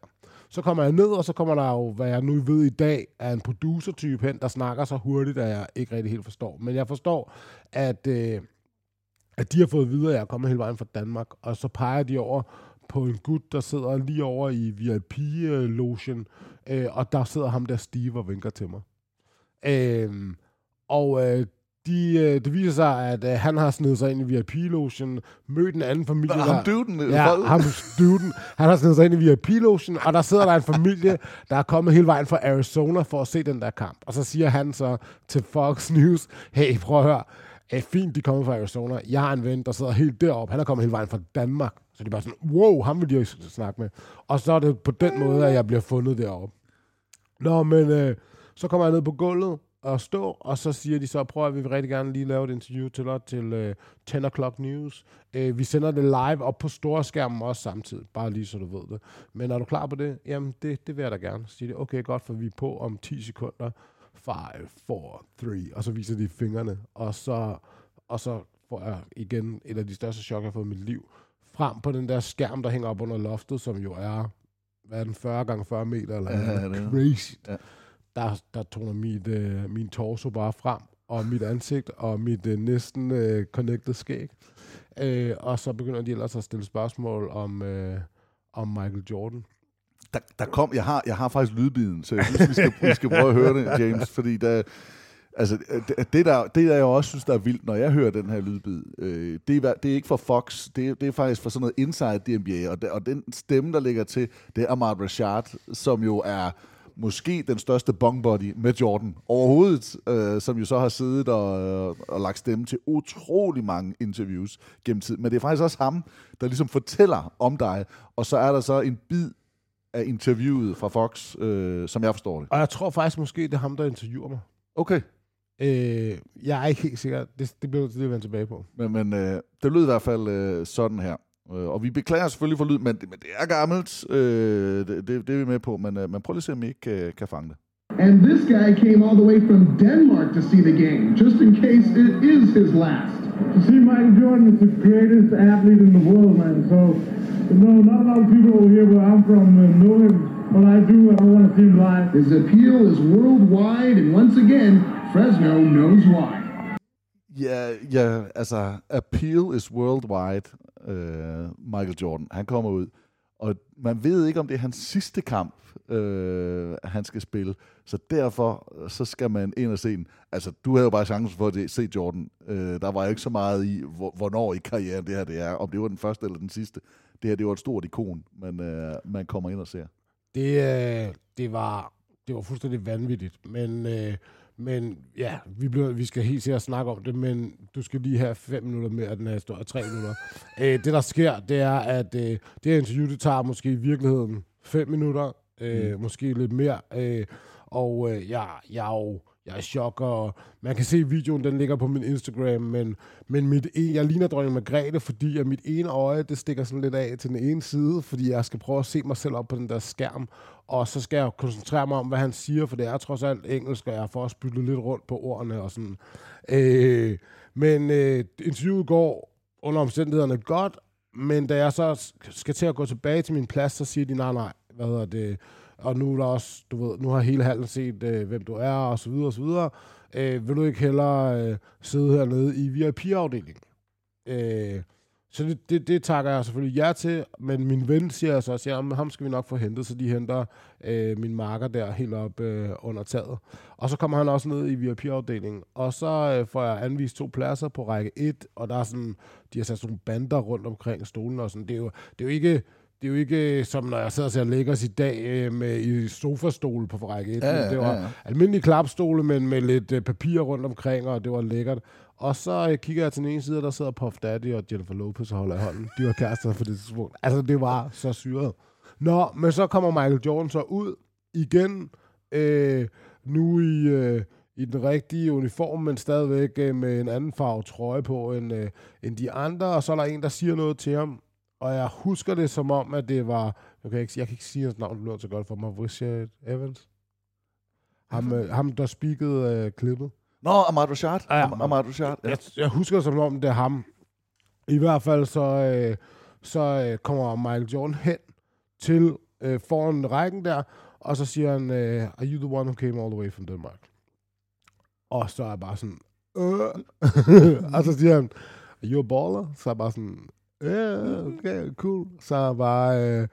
Så kommer jeg ned, og så kommer der jo, hvad jeg nu ved i dag, er en producer-type hen, der snakker så hurtigt, at jeg ikke rigtig helt forstår. Men jeg forstår, at, øh, at de har fået videre, at jeg er kommet hele vejen fra Danmark, og så peger de over på en gut, der sidder lige over i VIP-logen, øh, og der sidder ham der Steve og vinker til mig. Øh, og øh, de, øh, det viser sig, at øh, han har snedet sig ind i VIP-logen, mødt en anden familie. Nå, ham duden? Ja, ham duden. Han har snedet sig ind i VIP-logen, og der sidder der en familie, der er kommet hele vejen fra Arizona for at se den der kamp. Og så siger han så til Fox News, hey, prøv at høre, er fint, de kommer fra Arizona. Jeg har en ven, der sidder helt deroppe. Han er kommet hele vejen fra Danmark. Så de er bare sådan, wow, ham vil de jo snakke med. Og så er det på den måde, at jeg bliver fundet deroppe. Nå, men øh, så kommer jeg ned på gulvet, og stå, og så siger de så, prøv at vi vil rigtig gerne lige lave et interview til dig til øh, 10 o'clock news. Øh, vi sender det live op på store skærmen også samtidig, bare lige så du ved det. Men er du klar på det? Jamen, det, det vil jeg da gerne. Så siger de, okay, godt, for vi er på om 10 sekunder. 5, 4, 3, og så viser de fingrene, og så, og så får jeg igen et af de største chok, jeg har fået i mit liv, frem på den der skærm, der hænger op under loftet, som jo er, hvad er den, 40 gange 40 meter, eller ja, det crazy. Ja der, der toner mit, øh, min torso bare frem, og mit ansigt, og mit øh, næsten øh, connected skæg. Øh, og så begynder de ellers at stille spørgsmål om, øh, om Michael Jordan. Der, der kom, jeg har, jeg har faktisk lydbiden, så jeg synes, vi skal, vi skal prøve at høre det, James, fordi der, altså, det, det, der, det, der jeg også synes, der er vildt, når jeg hører den her lydbid, øh, det, er, det er ikke for Fox, det er, det er faktisk for sådan noget inside DNBA, og, det, og den stemme, der ligger til, det er Ahmad Rashad, som jo er måske den største bongbody med Jordan overhovedet, øh, som jo så har siddet og, øh, og lagt stemme til utrolig mange interviews gennem tid. Men det er faktisk også ham, der ligesom fortæller om dig, og så er der så en bid af interviewet fra Fox, øh, som jeg forstår det. Og jeg tror faktisk måske, det er ham, der interviewer mig. Okay. Øh, jeg er ikke helt sikker. Det, det bliver det vende tilbage på. Men, men øh, det lød i hvert fald øh, sådan her. Øh, og vi beklager selvfølgelig for lyd, men, men det er gammelt. Øh, det, det, det er vi med på, men, øh, men prøv lige at se, om I ikke kan, kan fange det. And this guy came all the way from Denmark to see the game, just in case it is his last. To see Michael Jordan is the greatest athlete in the world, man. So, you know, not a lot of people over here where I'm from uh, know him, but I do, and I want to see him live. His appeal is worldwide, and once again, Fresno knows why. Ja, ja, altså, appeal is worldwide øh, Michael Jordan. Han kommer ud, og man ved ikke, om det er hans sidste kamp, øh, han skal spille. Så derfor så skal man ind og se den. Altså, du havde jo bare chancen for at se Jordan. Øh, der var jo ikke så meget i, hvornår i karrieren det her det er. Om det var den første eller den sidste. Det her, det var et stort ikon, men øh, man kommer ind og ser. Det, øh, det, var, det var fuldstændig vanvittigt, men... Øh, men ja, vi, bliver, vi skal helt sikkert snakke om det, men du skal lige have fem minutter mere af den her historie, tre minutter. Æ, øh, det, der sker, det er, at øh, det her interview, det tager måske i virkeligheden fem minutter, øh, mm. måske lidt mere. Øh, og øh, ja, jeg er jo jeg er i chok, og man kan se videoen, den ligger på min Instagram, men, men mit en, jeg ligner dronning Margrethe, fordi at mit ene øje, det stikker sådan lidt af til den ene side, fordi jeg skal prøve at se mig selv op på den der skærm, og så skal jeg koncentrere mig om, hvad han siger, for det er trods alt engelsk, og jeg får også byttet lidt rundt på ordene og sådan. Øh, men øh, interviewet går under omstændighederne godt, men da jeg så skal til at gå tilbage til min plads, så siger de, nej, nej, hvad hedder det, og nu er der også, du ved, nu har hele hallen set, øh, hvem du er, og så videre, og så videre. øh, vil du ikke hellere øh, sidde hernede i VIP-afdelingen? Øh, så det, det, det takker jeg selvfølgelig ja til, men min ven siger så også, at ham skal vi nok få hentet, så de henter øh, min marker der helt op øh, under taget. Og så kommer han også ned i VIP-afdelingen, og så øh, får jeg anvist to pladser på række 1, og der er sådan, de har sat sådan nogle bander rundt omkring stolen og sådan. Det er jo, det er jo ikke det er jo ikke som når jeg sidder og ser Lakers i dag øh, med i sofastole på række 1. Ja, ja, det var ja, ja. almindelige klapstole, men med lidt øh, papir rundt omkring, og det var lækkert. Og så øh, kigger jeg til den ene side, og der sidder Puff Daddy og Jennifer Lopez og holder i hånden. De var kærester for det tidspunkt. Altså, det var så syret. Nå, men så kommer Michael Jordan så ud igen, øh, nu i, øh, i den rigtige uniform, men stadigvæk øh, med en anden farve trøje på end, øh, end de andre. Og så er der en, der siger noget til ham, og jeg husker det som om, at det var... Jeg kan ikke, jeg kan ikke sige hans navn, det lyder så godt for mig. Maurice Evans? Ham, øh, ham der speakede øh, klippet. Nå, Ahmad Rashad. Ja, Am- Ahmad Rashad. Ja. Jeg, jeg husker det som om, det er ham. I hvert fald så, øh, så øh, kommer Michael Jordan hen til øh, foran rækken der, og så siger han, øh, are you the one who came all the way from Denmark? Og så er jeg bare sådan, øh. [LAUGHS] og så siger han, are you a baller? Så er jeg bare sådan, yeah, okay, cool. Så bare, øh,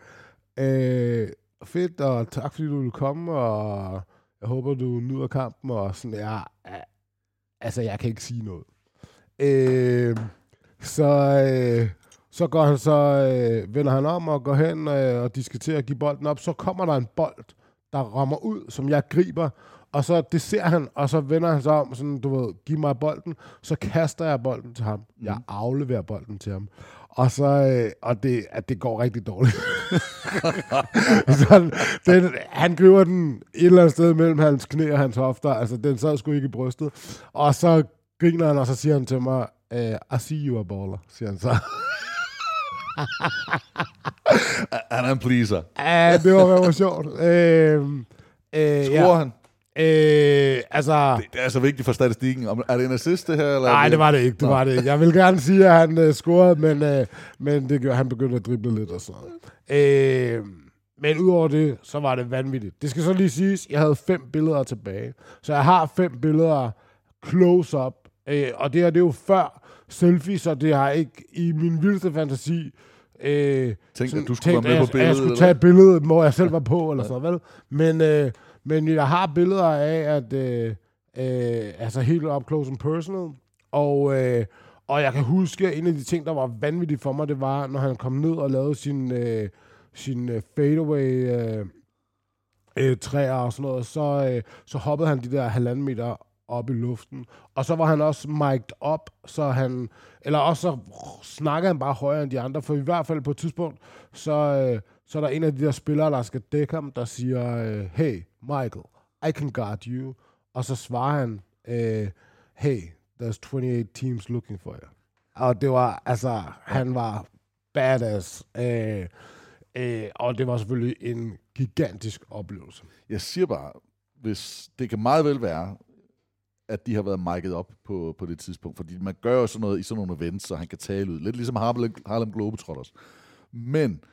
øh, fedt, og tak fordi du ville komme, og jeg håber, du nyder kampen, og sådan, ja, ja, altså, jeg kan ikke sige noget. Øh, så, øh, så går han så, øh, vender han om og går hen øh, og diskuterer at give bolden op. Så kommer der en bold, der rammer ud, som jeg griber, og så det ser han, og så vender han sig om, sådan, du ved, giv mig bolden, så kaster jeg bolden til ham. Jeg afleverer bolden til ham. Og så, øh, og det, at det går rigtig dårligt. [LAUGHS] så den, han griber den et eller andet sted mellem hans knæ og hans hofter, altså den sad sgu ikke i brystet. Og så griner han, og så siger han til mig, øh, I see you a baller, siger han så. [LAUGHS] Han er en pleaser. Ja, det var rigtig sjovt. Øh, øh, Scorer han? Øh, altså... Det, det er altså vigtigt for statistikken. Er det en assist, det her? Eller er Nej, det var det ikke. Det Nå. var det ikke. Jeg vil gerne sige, at han øh, scorede, men, øh, men det gjorde, han begyndte at drible lidt og sådan. Øh, men udover det, så var det vanvittigt. Det skal så lige siges, jeg havde fem billeder tilbage. Så jeg har fem billeder close-up. Øh, og det her, det er jo før selfie, så det har ikke i min vildeste fantasi øh, Tænk, sådan at du skulle være med at på jeg- at Jeg billedet, skulle tage et billede, hvor jeg selv var på, eller sådan noget, vel? Men, øh, men jeg har billeder af, at øh, øh, altså helt up close and personal, og, øh, og jeg kan huske, at en af de ting, der var vanvittigt for mig, det var, når han kom ned og lavede sin, øh, sin øh, fadeaway øh, øh, træer og sådan noget, så, øh, så hoppede han de der halvanden meter op i luften. Og så var han også mic'd op, så han, eller også så snakkede han bare højere end de andre, for i hvert fald på et tidspunkt, så, øh, så er der en af de der spillere, der skal dække ham, der siger, øh, hey, Michael, I can guard you. Og så svarer han, øh, hey, there's 28 teams looking for you. Og det var, altså, han var badass. Øh, øh, og det var selvfølgelig en gigantisk oplevelse. Jeg siger bare, hvis det kan meget vel være, at de har været mic'et op på, på det tidspunkt, fordi man gør jo sådan noget i sådan nogle events, så han kan tale ud. Lidt ligesom Harlem, Harlem Globetrotters. Men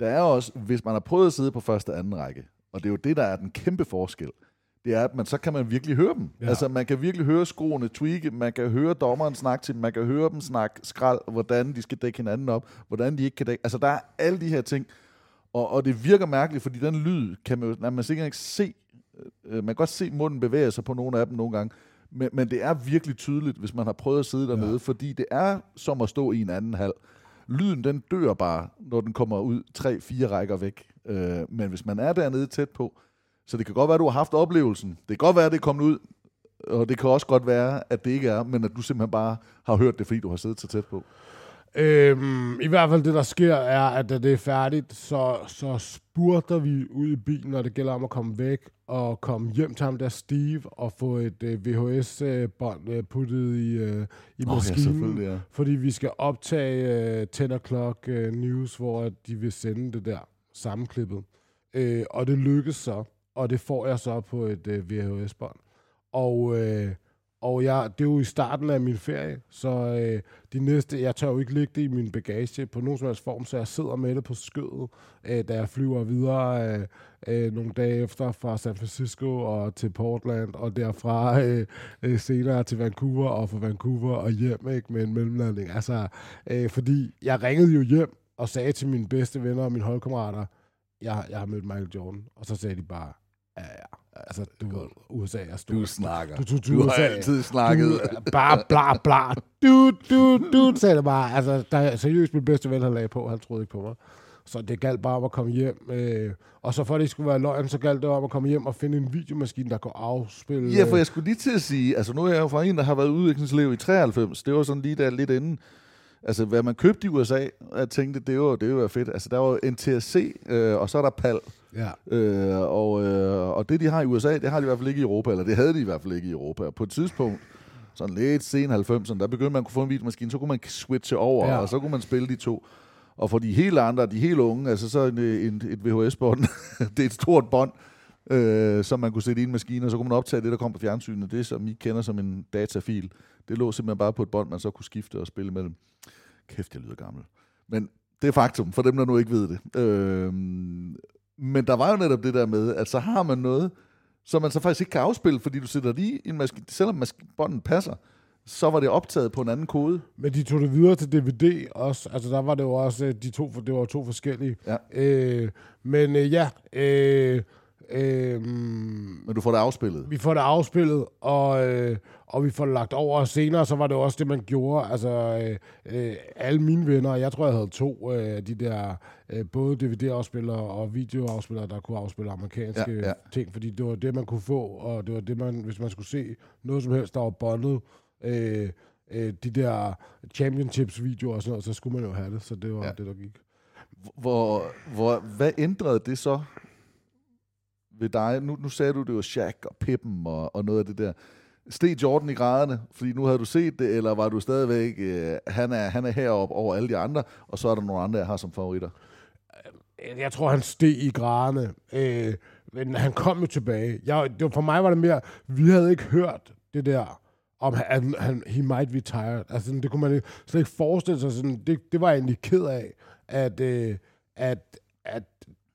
der er også, hvis man har prøvet at sidde på første og anden række, og det er jo det, der er den kæmpe forskel, det er, at man, så kan man virkelig høre dem. Ja. Altså, man kan virkelig høre skoene tweake, man kan høre dommeren snakke til dem, man kan høre dem snakke skrald, hvordan de skal dække hinanden op, hvordan de ikke kan dække. Altså, der er alle de her ting, og, og det virker mærkeligt, fordi den lyd kan man jo man sikkert ikke se. Øh, Man kan godt se munden bevæge sig på nogle af dem nogle gange, men, men det er virkelig tydeligt, hvis man har prøvet at sidde dernede, ja. fordi det er som at stå i en anden hal. Lyden, den dør bare, når den kommer ud tre-fire rækker væk. Øh, men hvis man er dernede tæt på, så det kan godt være, at du har haft oplevelsen. Det kan godt være, at det er kommet ud, og det kan også godt være, at det ikke er, men at du simpelthen bare har hørt det, fordi du har siddet så tæt på. Øhm, I hvert fald det, der sker, er, at da det er færdigt, så, så spurter vi ud i bilen, når det gælder om at komme væk og komme hjem til ham der Steve og få et øh, VHS-bånd øh, puttet i, øh, i ja, maskinen. selvfølgelig, ja. Fordi vi skal optage øh, 10 o'clock øh, news, hvor at de vil sende det der sammenklippet. Øh, og det lykkes så, og det får jeg så på et øh, VHS-bånd. Og, øh, Og jeg, det er jo i starten af min ferie, så øh, de næste, jeg tør jo ikke lægge det i min bagage på nogen som helst form, så jeg sidder med det på skødet, øh, da jeg flyver videre øh, øh, nogle dage efter fra San Francisco og til Portland, og derfra øh, øh, senere til Vancouver, og fra Vancouver og hjem ikke, med en mellemlanding. Altså, øh, fordi jeg ringede jo hjem og sagde til mine bedste venner og mine holdkammerater, jeg, jeg har mødt Michael Jordan, og så sagde de bare, ja, ja, altså, du ved, USA er stort. Du snakker. Du, du, du, Du har USA, altid snakket. Du, bare bla bla. Du, du, du, sagde det bare. Altså, der er seriøst min bedste ven, han lagde på. Han troede ikke på mig. Så det galt bare om at komme hjem. Øh, og så for at det skulle være løgn, så galt det om at komme hjem og finde en videomaskine, der kunne afspille. Ja, for jeg skulle lige til at sige, altså nu er jeg jo fra en, der har været udviklingselev i 93. Det var sådan lige der lidt inden. Altså, hvad man købte i USA, og jeg tænkte, det var, det var fedt. Altså, der var NTSC, øh, og så er der PAL. Ja. Øh, og, øh, og det, de har i USA, det har de i hvert fald ikke i Europa, eller det havde de i hvert fald ikke i Europa. Og på et tidspunkt, sådan lidt sen 90'erne, der begyndte man at kunne få en videomaskine, så kunne man switche over, ja. og så kunne man spille de to. Og for de helt andre, de helt unge, altså så en, en, et VHS-bånd, [LAUGHS] det er et stort bånd, øh, som man kunne sætte i en maskine, og så kunne man optage det, der kom på fjernsynet. Det, som I kender som en datafil, det lå simpelthen bare på et bånd, man så kunne skifte og spille mellem. Kæft, jeg lyder gammel. Men det er faktum, for dem, der nu ikke ved det. Øh, men der var jo netop det der med, at så har man noget, som man så faktisk ikke kan afspille, fordi du sætter lige i en maskine, selvom mask- bånden passer, så var det optaget på en anden kode. Men de tog det videre til DVD også. Altså, der var det jo også øh, de to, det var to forskellige. Ja. Øh, men øh, ja, øh, øh, Men du får det afspillet. vi får det afspillet, og, øh, og vi får det lagt over. Og senere, så var det også det, man gjorde. Altså, øh, øh, alle mine venner, jeg tror, jeg havde to øh, af de der, øh, både DVD-afspillere og videoafspillere, der kunne afspille amerikanske Ja, ja. ting, fordi det var det, man kunne få, og det var det, man, hvis man skulle se noget som helst, der var bondet, øh, øh, de der championships-videoer og sådan noget, så skulle man jo have det, så det var ja. det, der gik. Hvor, hvor, hvad ændrede det så ved dig? Nu, nu sagde du, det var Shaq og Pippen og, og noget af det der. Steg Jordan i graderne, fordi nu havde du set det, eller var du stadigvæk, øh, han, er, han er heroppe over alle de andre, og så er der nogle andre, jeg har som favoritter? Øh, jeg tror, han steg i graderne. Øh, men han kom jo tilbage. Jeg, det var, for mig var det mere, vi havde ikke hørt det der, om han, han he might retire. Altså, det kunne man slet ikke forestille sig. Sådan, det, det var jeg egentlig ked af, at, øh, at, at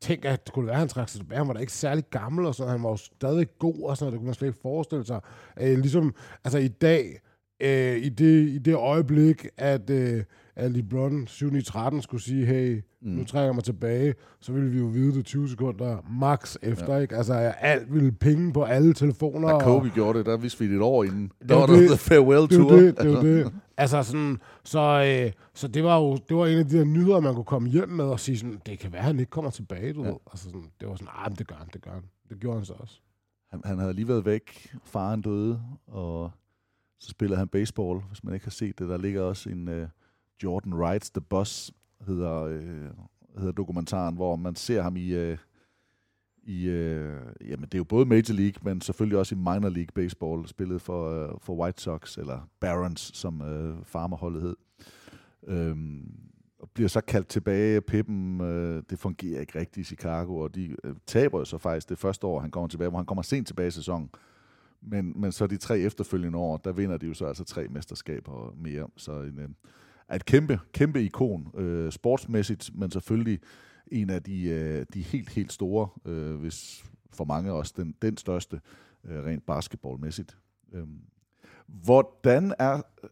tænk, at det kunne være, at han trak sig tilbage. Han var da ikke særlig gammel, og sådan. han var jo stadig god, og sådan noget. Det kunne man slet ikke forestille sig. Øh, ligesom, altså i dag, øh, i, det, i det øjeblik, at, øh, at LeBron 7-13 skulle sige, hey, mm. nu trækker jeg mig tilbage, så ville vi jo vide det 20 sekunder max efter, ja. ikke? Altså, alt ville pinge på alle telefoner. Da og- Kobe gjorde det, der vidste vi det et år inden. det Der var der det. the farewell det tour. Det, det var det. Altså sådan, så, øh, så det var jo det var en af de der nyheder, man kunne komme hjem med og sige sådan, det kan være, han ikke kommer tilbage, du ja. ved. Altså sådan, det var sådan, ah, det gør han, det gør han. Det gjorde han så også. Han, han havde lige været væk, faren døde, og så spillede han baseball, hvis man ikke har set det. Der ligger også en uh, Jordan Rides the Bus, hedder, øh, hedder dokumentaren, hvor man ser ham i, Øh, i øh, jamen det er jo både Major League, men selvfølgelig også i Minor League Baseball, spillet for, øh, for White Sox, eller Barons, som øh, farmerholdet hed. Øhm, og bliver så kaldt tilbage. Pippen, øh, det fungerer ikke rigtigt i Chicago, og de øh, taber jo så faktisk det første år, han kommer tilbage, hvor han kommer sent tilbage i sæsonen. Men, men så de tre efterfølgende år, der vinder de jo så altså tre mesterskaber mere. Så en, øh, er et kæmpe, kæmpe ikon, øh, sportsmæssigt, men selvfølgelig en af de, øh, de helt, helt store, øh, hvis for mange også den, den største, øh, rent basketballmæssigt. Øh. hvordan er øh,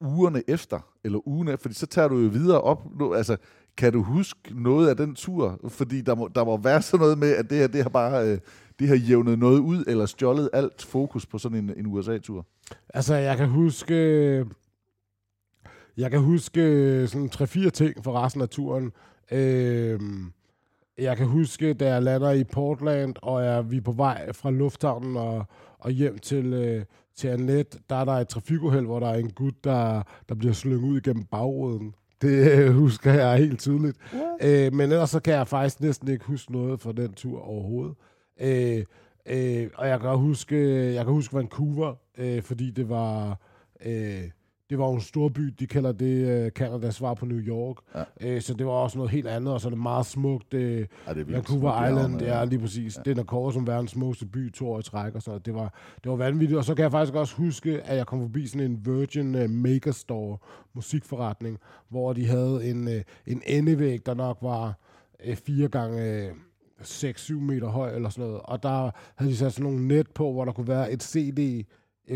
ugerne efter, eller ugen efter, fordi så tager du jo videre op. Nu, altså, kan du huske noget af den tur? Fordi der må, der må være sådan noget med, at det her, det har bare øh, det har jævnet noget ud, eller stjålet alt fokus på sådan en, en USA-tur. Altså, jeg kan huske... Øh, jeg kan huske sådan 3-4 ting for resten af turen. Øhm, jeg kan huske, da jeg lander i Portland, og jeg, vi er på vej fra lufthavnen og, og hjem til, øh, til Annette, der er der et trafikuheld, hvor der er en gut, der, der bliver slynget ud igennem bagruden. Det øh, [LAUGHS] husker jeg helt tydeligt. Øh, men ellers så kan jeg faktisk næsten ikke huske noget fra den tur overhovedet. Øh, øh, og jeg kan huske, jeg kan huske Vancouver, øh, fordi det var, øh, det var jo en stor by, de kalder det uh, Canadas svar på New York. Ja. Uh, så det var også noget helt andet, og så er det meget smukt. Uh, Ja, det er. Vancouver Island, bjergene, ja, ja. lige præcis. Ja. Den er kåret som verdens smukkeste by, to år i træk, og så det var, det var vanvittigt. Og så kan jeg faktisk også huske, at jeg kom forbi sådan en Virgin uh, Megastore musikforretning, hvor de havde en, uh, en endevæg, der nok var uh, fire gange... Uh, 6-7 meter høj eller sådan noget. Og der havde de sat sådan nogle net på, hvor der kunne være et CD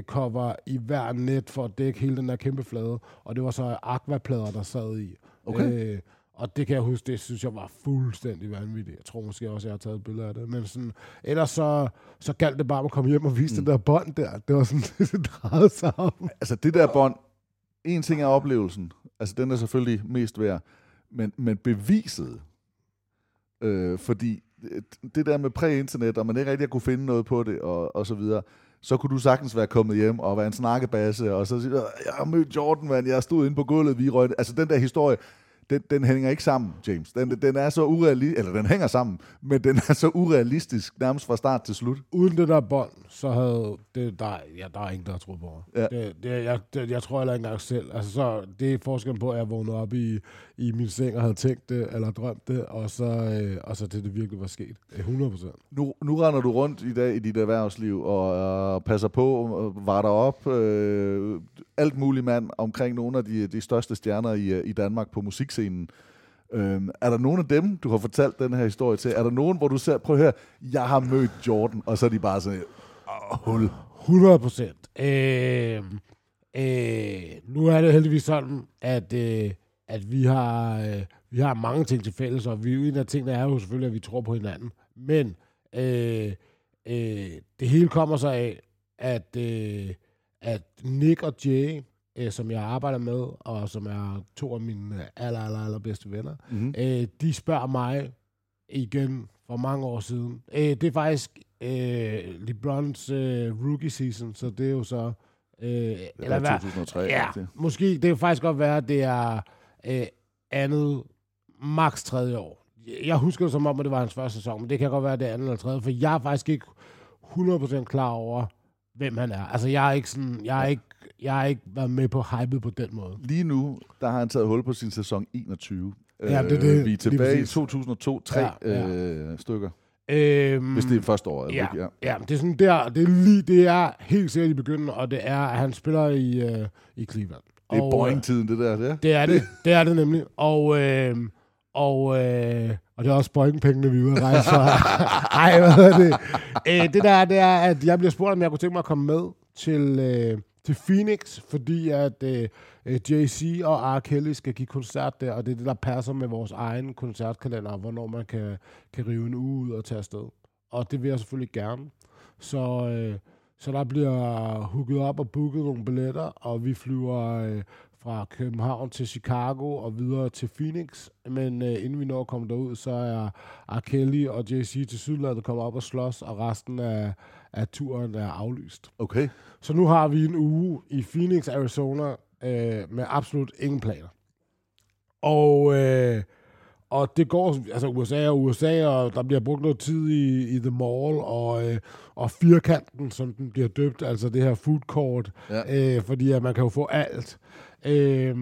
cover i hver net for at dække hele den der kæmpe flade. Og det var så aquaplader, der sad i. Okay. Øh, og det kan jeg huske, det synes jeg var fuldstændig vanvittigt. Jeg tror måske også, jeg har taget et billede af det. Men sådan, ellers så, så galt det bare at komme hjem og vise mm. den der bånd der. Det var sådan, [LAUGHS] det drejede sig om. Altså det der bånd, en ting er oplevelsen, altså den er selvfølgelig mest værd, men, men beviset, øh, fordi det- det der med præ-internet, og man ikke rigtig kunne finde noget på det, og, og så videre, så kunne du sagtens være kommet hjem og være en snakkebasse, og så sige, jeg har mødt Jordan, mand, jeg stod inde på gulvet, vi røg. Altså den der historie, den, den hænger ikke sammen, James. Den, den er så urealistisk, eller den hænger sammen, men den er så urealistisk, nærmest fra start til slut. Uden det der bånd, så havde det, der, ja, der er ingen, der har troet på mig. Ja. Det, det, jeg, det, jeg tror heller ikke engang selv. Altså, så, det er forskellen på, at jeg vågnede op i, i min seng og havde tænkt det, eller drømt det, og så, øh, og så til det virkelig var sket. Øh, 100 procent. Nu, nu render du rundt i dag i dit erhvervsliv og øh, passer på, øh, var der op, øh, alt muligt mand omkring nogle af de, de største stjerner i, øh, i Danmark på musikscenen. Øh, er der nogen af dem, du har fortalt den her historie til? Er der nogen, hvor du ser, prøv at høre, jeg har mødt Jordan, og så er de bare sådan, hul. 100 procent. Øh, øh, nu er det heldigvis sådan, at, øh, at vi, har, øh, vi har mange ting til fælles, og vi, en af tingene er jo selvfølgelig, at vi tror på hinanden. Men øh, øh, det hele kommer så af, at, øh, at Nick og Jay, øh, som jeg arbejder med, og som er to af mine aller, aller, aller bedste venner, Mhm. øh, de spørger mig igen for mange år siden. Øh, det er faktisk øh, LeBrons øh, rookie season, så det er jo så... Øh, det var 2003, Ja, det? måske. Det kan faktisk godt være, at det er øh, andet, maks tredje år. Jeg husker det som om, at det var hans første sæson, men det kan godt være, det andet eller tredje, for jeg er faktisk ikke 100% klar over, hvem han er. Altså, jeg er ikke sådan... Jeg er ikke, jeg har ikke været med på hypet på den måde. Lige nu, der har han taget hul på sin sæson 21. Ja, det er det. vi er tilbage i præcis. 2002, tre Ja, ja. Øh, stykker. Øhm, Hvis det er første år, ja, ikke? ja. ja, det er sådan der, det er, lige, det er helt sikkert i begyndelsen, og det er, at han spiller i, øh, i Cleveland. Det er Og, Boeing-tiden, det der. Det, Det er det, [LAUGHS] det er det nemlig. Og, øh, og, øh, og det er også Boeing-pengene, vi er ude at rejse for. [LAUGHS] Ej, hvad hedder det? Øh, det der, det er, at jeg bliver spurgt, om jeg kunne tænke mig at komme med til, øh, til Phoenix, fordi at øh, øh, Jay-Z og R. Kelly skal give koncert der, og det er det, der passer med vores egen koncertkalender, hvornår man kan, kan rive en uge ud og tage afsted. Og det vil jeg selvfølgelig gerne. Så, øh, så der bliver hooket op og booket nogle billetter, og vi flyver øh, fra København til Chicago og videre til Phoenix. Men øh, inden vi når at komme derud, så er R. Kelly og JC til Sydlandet kommet op og slås, og resten af, af turen er aflyst. Okay. Så nu har vi en uge i Phoenix, Arizona, øh, med absolut ingen planer. Og, øh, og det går, altså USA er USA, og der bliver brugt noget tid i, i The Mall, og, øh, og firkanten, som den bliver døbt, altså det her food court, Ja. øh, fordi at man kan jo få alt. Øh,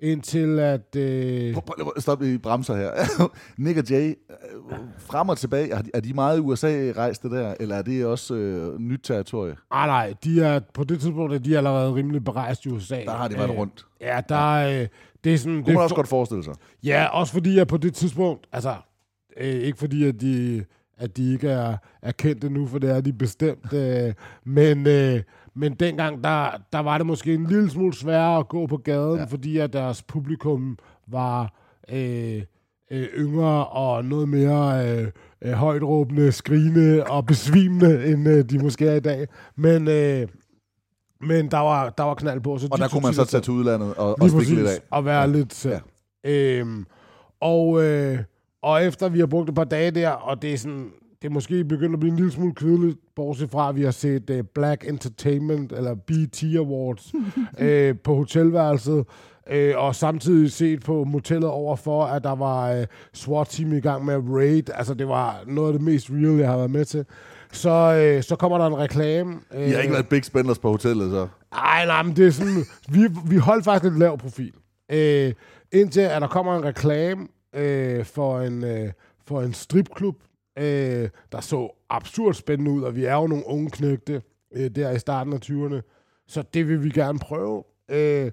indtil at... Øh, Prøv, prøv, stop i bremser her. [LAUGHS] Nick og Jay, øh, frem og tilbage, er de, er de meget i USA rejste der, eller er det også øh, nyt territorie? Ah, nej, de er, på det tidspunkt er de allerede rimelig berejst i USA. Der har de været Øh, rundt. Ja, der. Øh, det er sådan... Kunne det man også for- godt forestille sig. Ja, også fordi jeg på det tidspunkt, altså, øh, ikke fordi at de, at de ikke er, er kendte nu, for det er de bestemt, øh, men, øh, men dengang, der, der var det måske en lille smule sværere at gå på gaden, ja. fordi at deres publikum var øh, øh, yngre og noget mere øh, øh, højtråbende, skrigende og besvimende, end øh, de måske er i dag. Men, øh, men der var, der var knald på. Så Og de der kunne man så tage til udlandet og, og stikke lidt af. Og være ja. lidt. Ja. Øhm, og, øh, og efter vi har brugt et par dage der, og det er sådan, det er måske begyndt at blive en lille smule kedeligt, bortset fra, at vi har set uh, Black Entertainment, eller BT Awards, [LAUGHS] øh, på hotelværelset. Øh, og samtidig set på motellet overfor, at der var øh, SWAT-team i gang med raid. Altså, det var noget af det mest real, jeg har været med til. Så, øh, så kommer der en reklame. Øh, I har ikke været big spenders på hotellet, så? Nej, nej, men det er sådan... Vi, vi holdt faktisk lidt lav profil. Øh, indtil at der kommer en reklame øh, for, en, øh, for en stripklub, øh, der så absurd spændende ud, og vi er jo nogle unge knægte øh, der i starten af 20'erne, så det vil vi gerne prøve. Øh,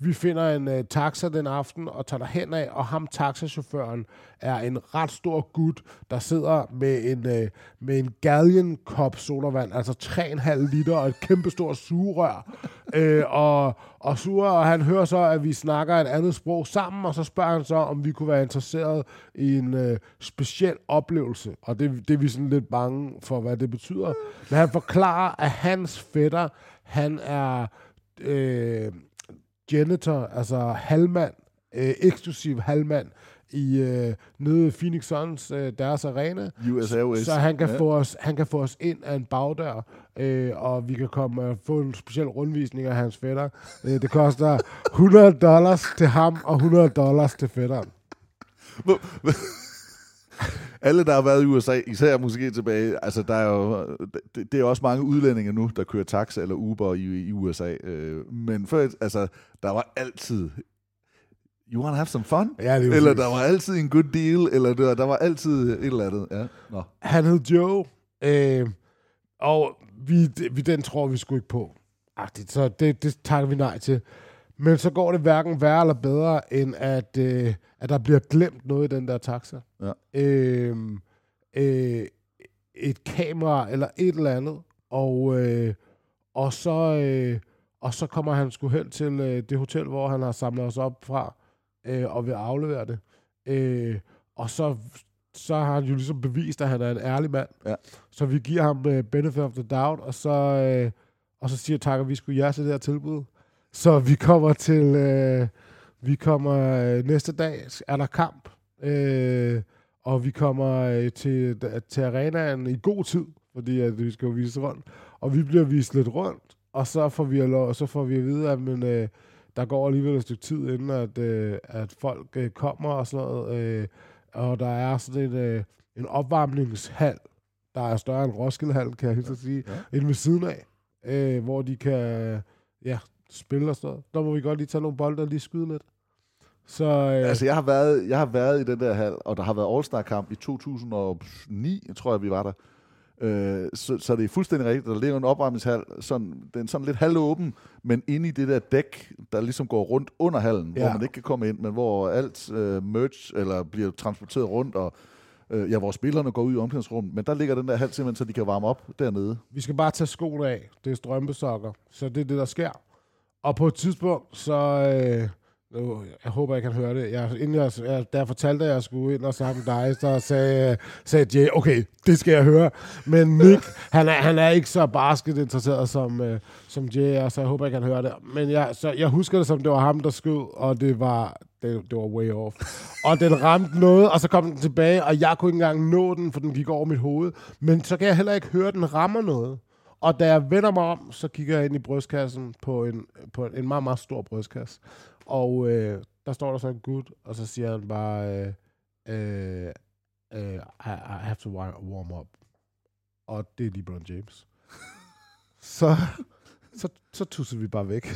vi finder en øh, taxa den aften og tager derhen af, og ham taxachaufføren er en ret stor gut, der sidder med en, øh, med en galleon kop sodavand, altså 3,5 liter og et kæmpe stort sugerør. [LAUGHS] øh, og, og suger, og han hører så, at vi snakker et andet sprog sammen, og så spørger han så, om vi kunne være interesseret i en øh, speciel oplevelse. Og det, det er vi sådan lidt bange for, hvad det betyder. Men han forklarer, at hans fætter, han er... Øh, janitor, altså halvmand, øh, eksklusiv halvmand i øh, nede Phoenix Suns, øh, deres arena. USAOS. Så han kan, ja. få os, han kan få os ind af en bagdør, øh, og vi kan komme og få en speciel rundvisning af hans fætter. Øh, det koster 100 dollars til ham og 100 dollars til fætteren. [LAUGHS] Alle, der har været i USA, især måske tilbage, altså der er jo, det, det er også mange udlændinge nu, der kører taxa eller Uber i, i USA. Øh, men før, altså, der var altid, you wanna have some fun? Ja, det er eller der var altid en good deal, eller der, der var altid et eller andet. Ja. Nå. Han hed Joe, øh, og vi, vi, den tror vi sgu ikke på. Agtigt, så det, det takker vi nej til. Men så går det hverken værre eller bedre, end at, øh, at der bliver glemt noget i den der taxa. Ja. Øh, øh, et kamera eller et eller andet, og, øh, og, så, øh, og så kommer han sgu hen til øh, det hotel, hvor han har samlet os op fra, øh, og vil aflevere det. Øh, og så, så har han jo ligesom bevist, at han er en ærlig mand. Ja. Så vi giver ham øh, benefit of the doubt, og så, øh, og så siger takker vi skulle ja til det her tilbud. Så vi kommer til, øh, vi kommer øh, næste dag, er der kamp, øh, og vi kommer øh, til, til arenaen i god tid, fordi at vi skal jo vise rundt, og vi bliver vist lidt rundt, og så får vi, lov, så får vi at vide, at men, øh, der går alligevel et stykke tid, inden at, øh, at folk øh, kommer og sådan noget, øh, og der er sådan en, øh, en opvarmningshal, der er større end Roskildehal, kan jeg helt ja. sige, Ja. ja. inde ved siden af, øh, hvor de kan ja, spille og sådan noget. Der må vi godt lige tage nogle bolde og lige skyde lidt. Så øh, Altså, jeg har, været, jeg har været i den der hal, og der har været All-Star-kamp i 2009, tror jeg, vi var der. Øh, så, så det er fuldstændig rigtigt. Der ligger en opvarmningshal, sådan, den er sådan lidt halvåben, men inde i det der dæk, der ligesom går rundt under hallen, ja. hvor man ikke kan komme ind, men hvor alt øh, merch eller bliver transporteret rundt, og øh, ja, hvor spillerne går ud i omklædningsrummet. Men der ligger den der hal simpelthen, så de kan varme op dernede. vi skal bare tage skoene af. Det er strømpesokker. Så det er det, der sker. Og på et tidspunkt, så... Øh, nu, jeg håber, jeg kan høre det. Jeg, inden jeg, jeg, da jeg fortalte, at jeg skulle ind og snakke med dig, så sagde, sagde Jay, okay, det skal jeg høre. Men Nick, han er, han er ikke så basket interesseret, som, øh, som Jay er, så jeg håber, jeg kan høre det. Men jeg, så jeg husker det som, det var ham, der skød, og det var, det, det var way off. Og den ramte noget, og så kom den tilbage, og jeg kunne ikke engang nå den, for den gik over mit hoved. Men så kan jeg heller ikke høre, at den rammer noget. Og da jeg vender mig om, så kigger jeg ind i brystkassen på en, på en meget, meget stor brystkasse. Og øh, der står der så en gut, og så siger han bare, øh, øh, øh, I, I have to warm up. Og det er LeBron James. [LAUGHS] så, så, så tusser vi bare væk. [LAUGHS]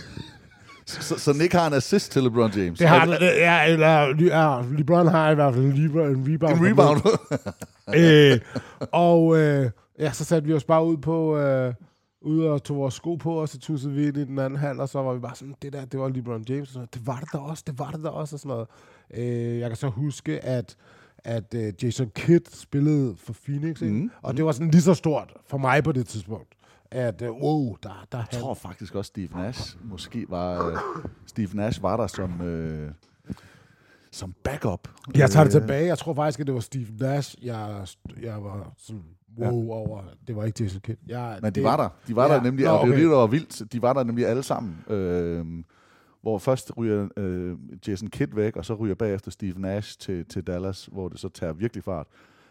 Så, så Nick har en assist til LeBron James. Det har han, ja, eller, ja, LeBron har i hvert fald en, rebound, en rebound. En rebound. [LAUGHS] øh, og øh, ja, så satte vi os bare ud på, øh, ud og tog vores sko på, og så tussede vi ind i den anden halv, og så var vi bare sådan, det der, det var LeBron James, og sådan, noget. det var det da også, det var det da også, og sådan noget. Øh, jeg kan så huske, at at øh, Jason Kidd spillede for Phoenix, ikke? Mhm. og det var sådan lige så stort for mig på det tidspunkt, at øh, wow, der, der Jeg tror faktisk også, Steve Nash måske var... Øh, Steve Nash var der som... Øh, som backup. Jeg tager det tilbage. Jeg tror faktisk, at det var Steve Nash, jeg, jeg var sådan wow ja. over. Det var ikke Jason Kidd. Jeg, Men de det, var der. De var Ja. der nemlig, Nå, og det er okay. jo det, der var vildt. De var der nemlig alle sammen. Øh, hvor først ryger øh, Jason Kidd væk, og så ryger bagefter Steve Nash til, til Dallas, hvor det så tager virkelig fart.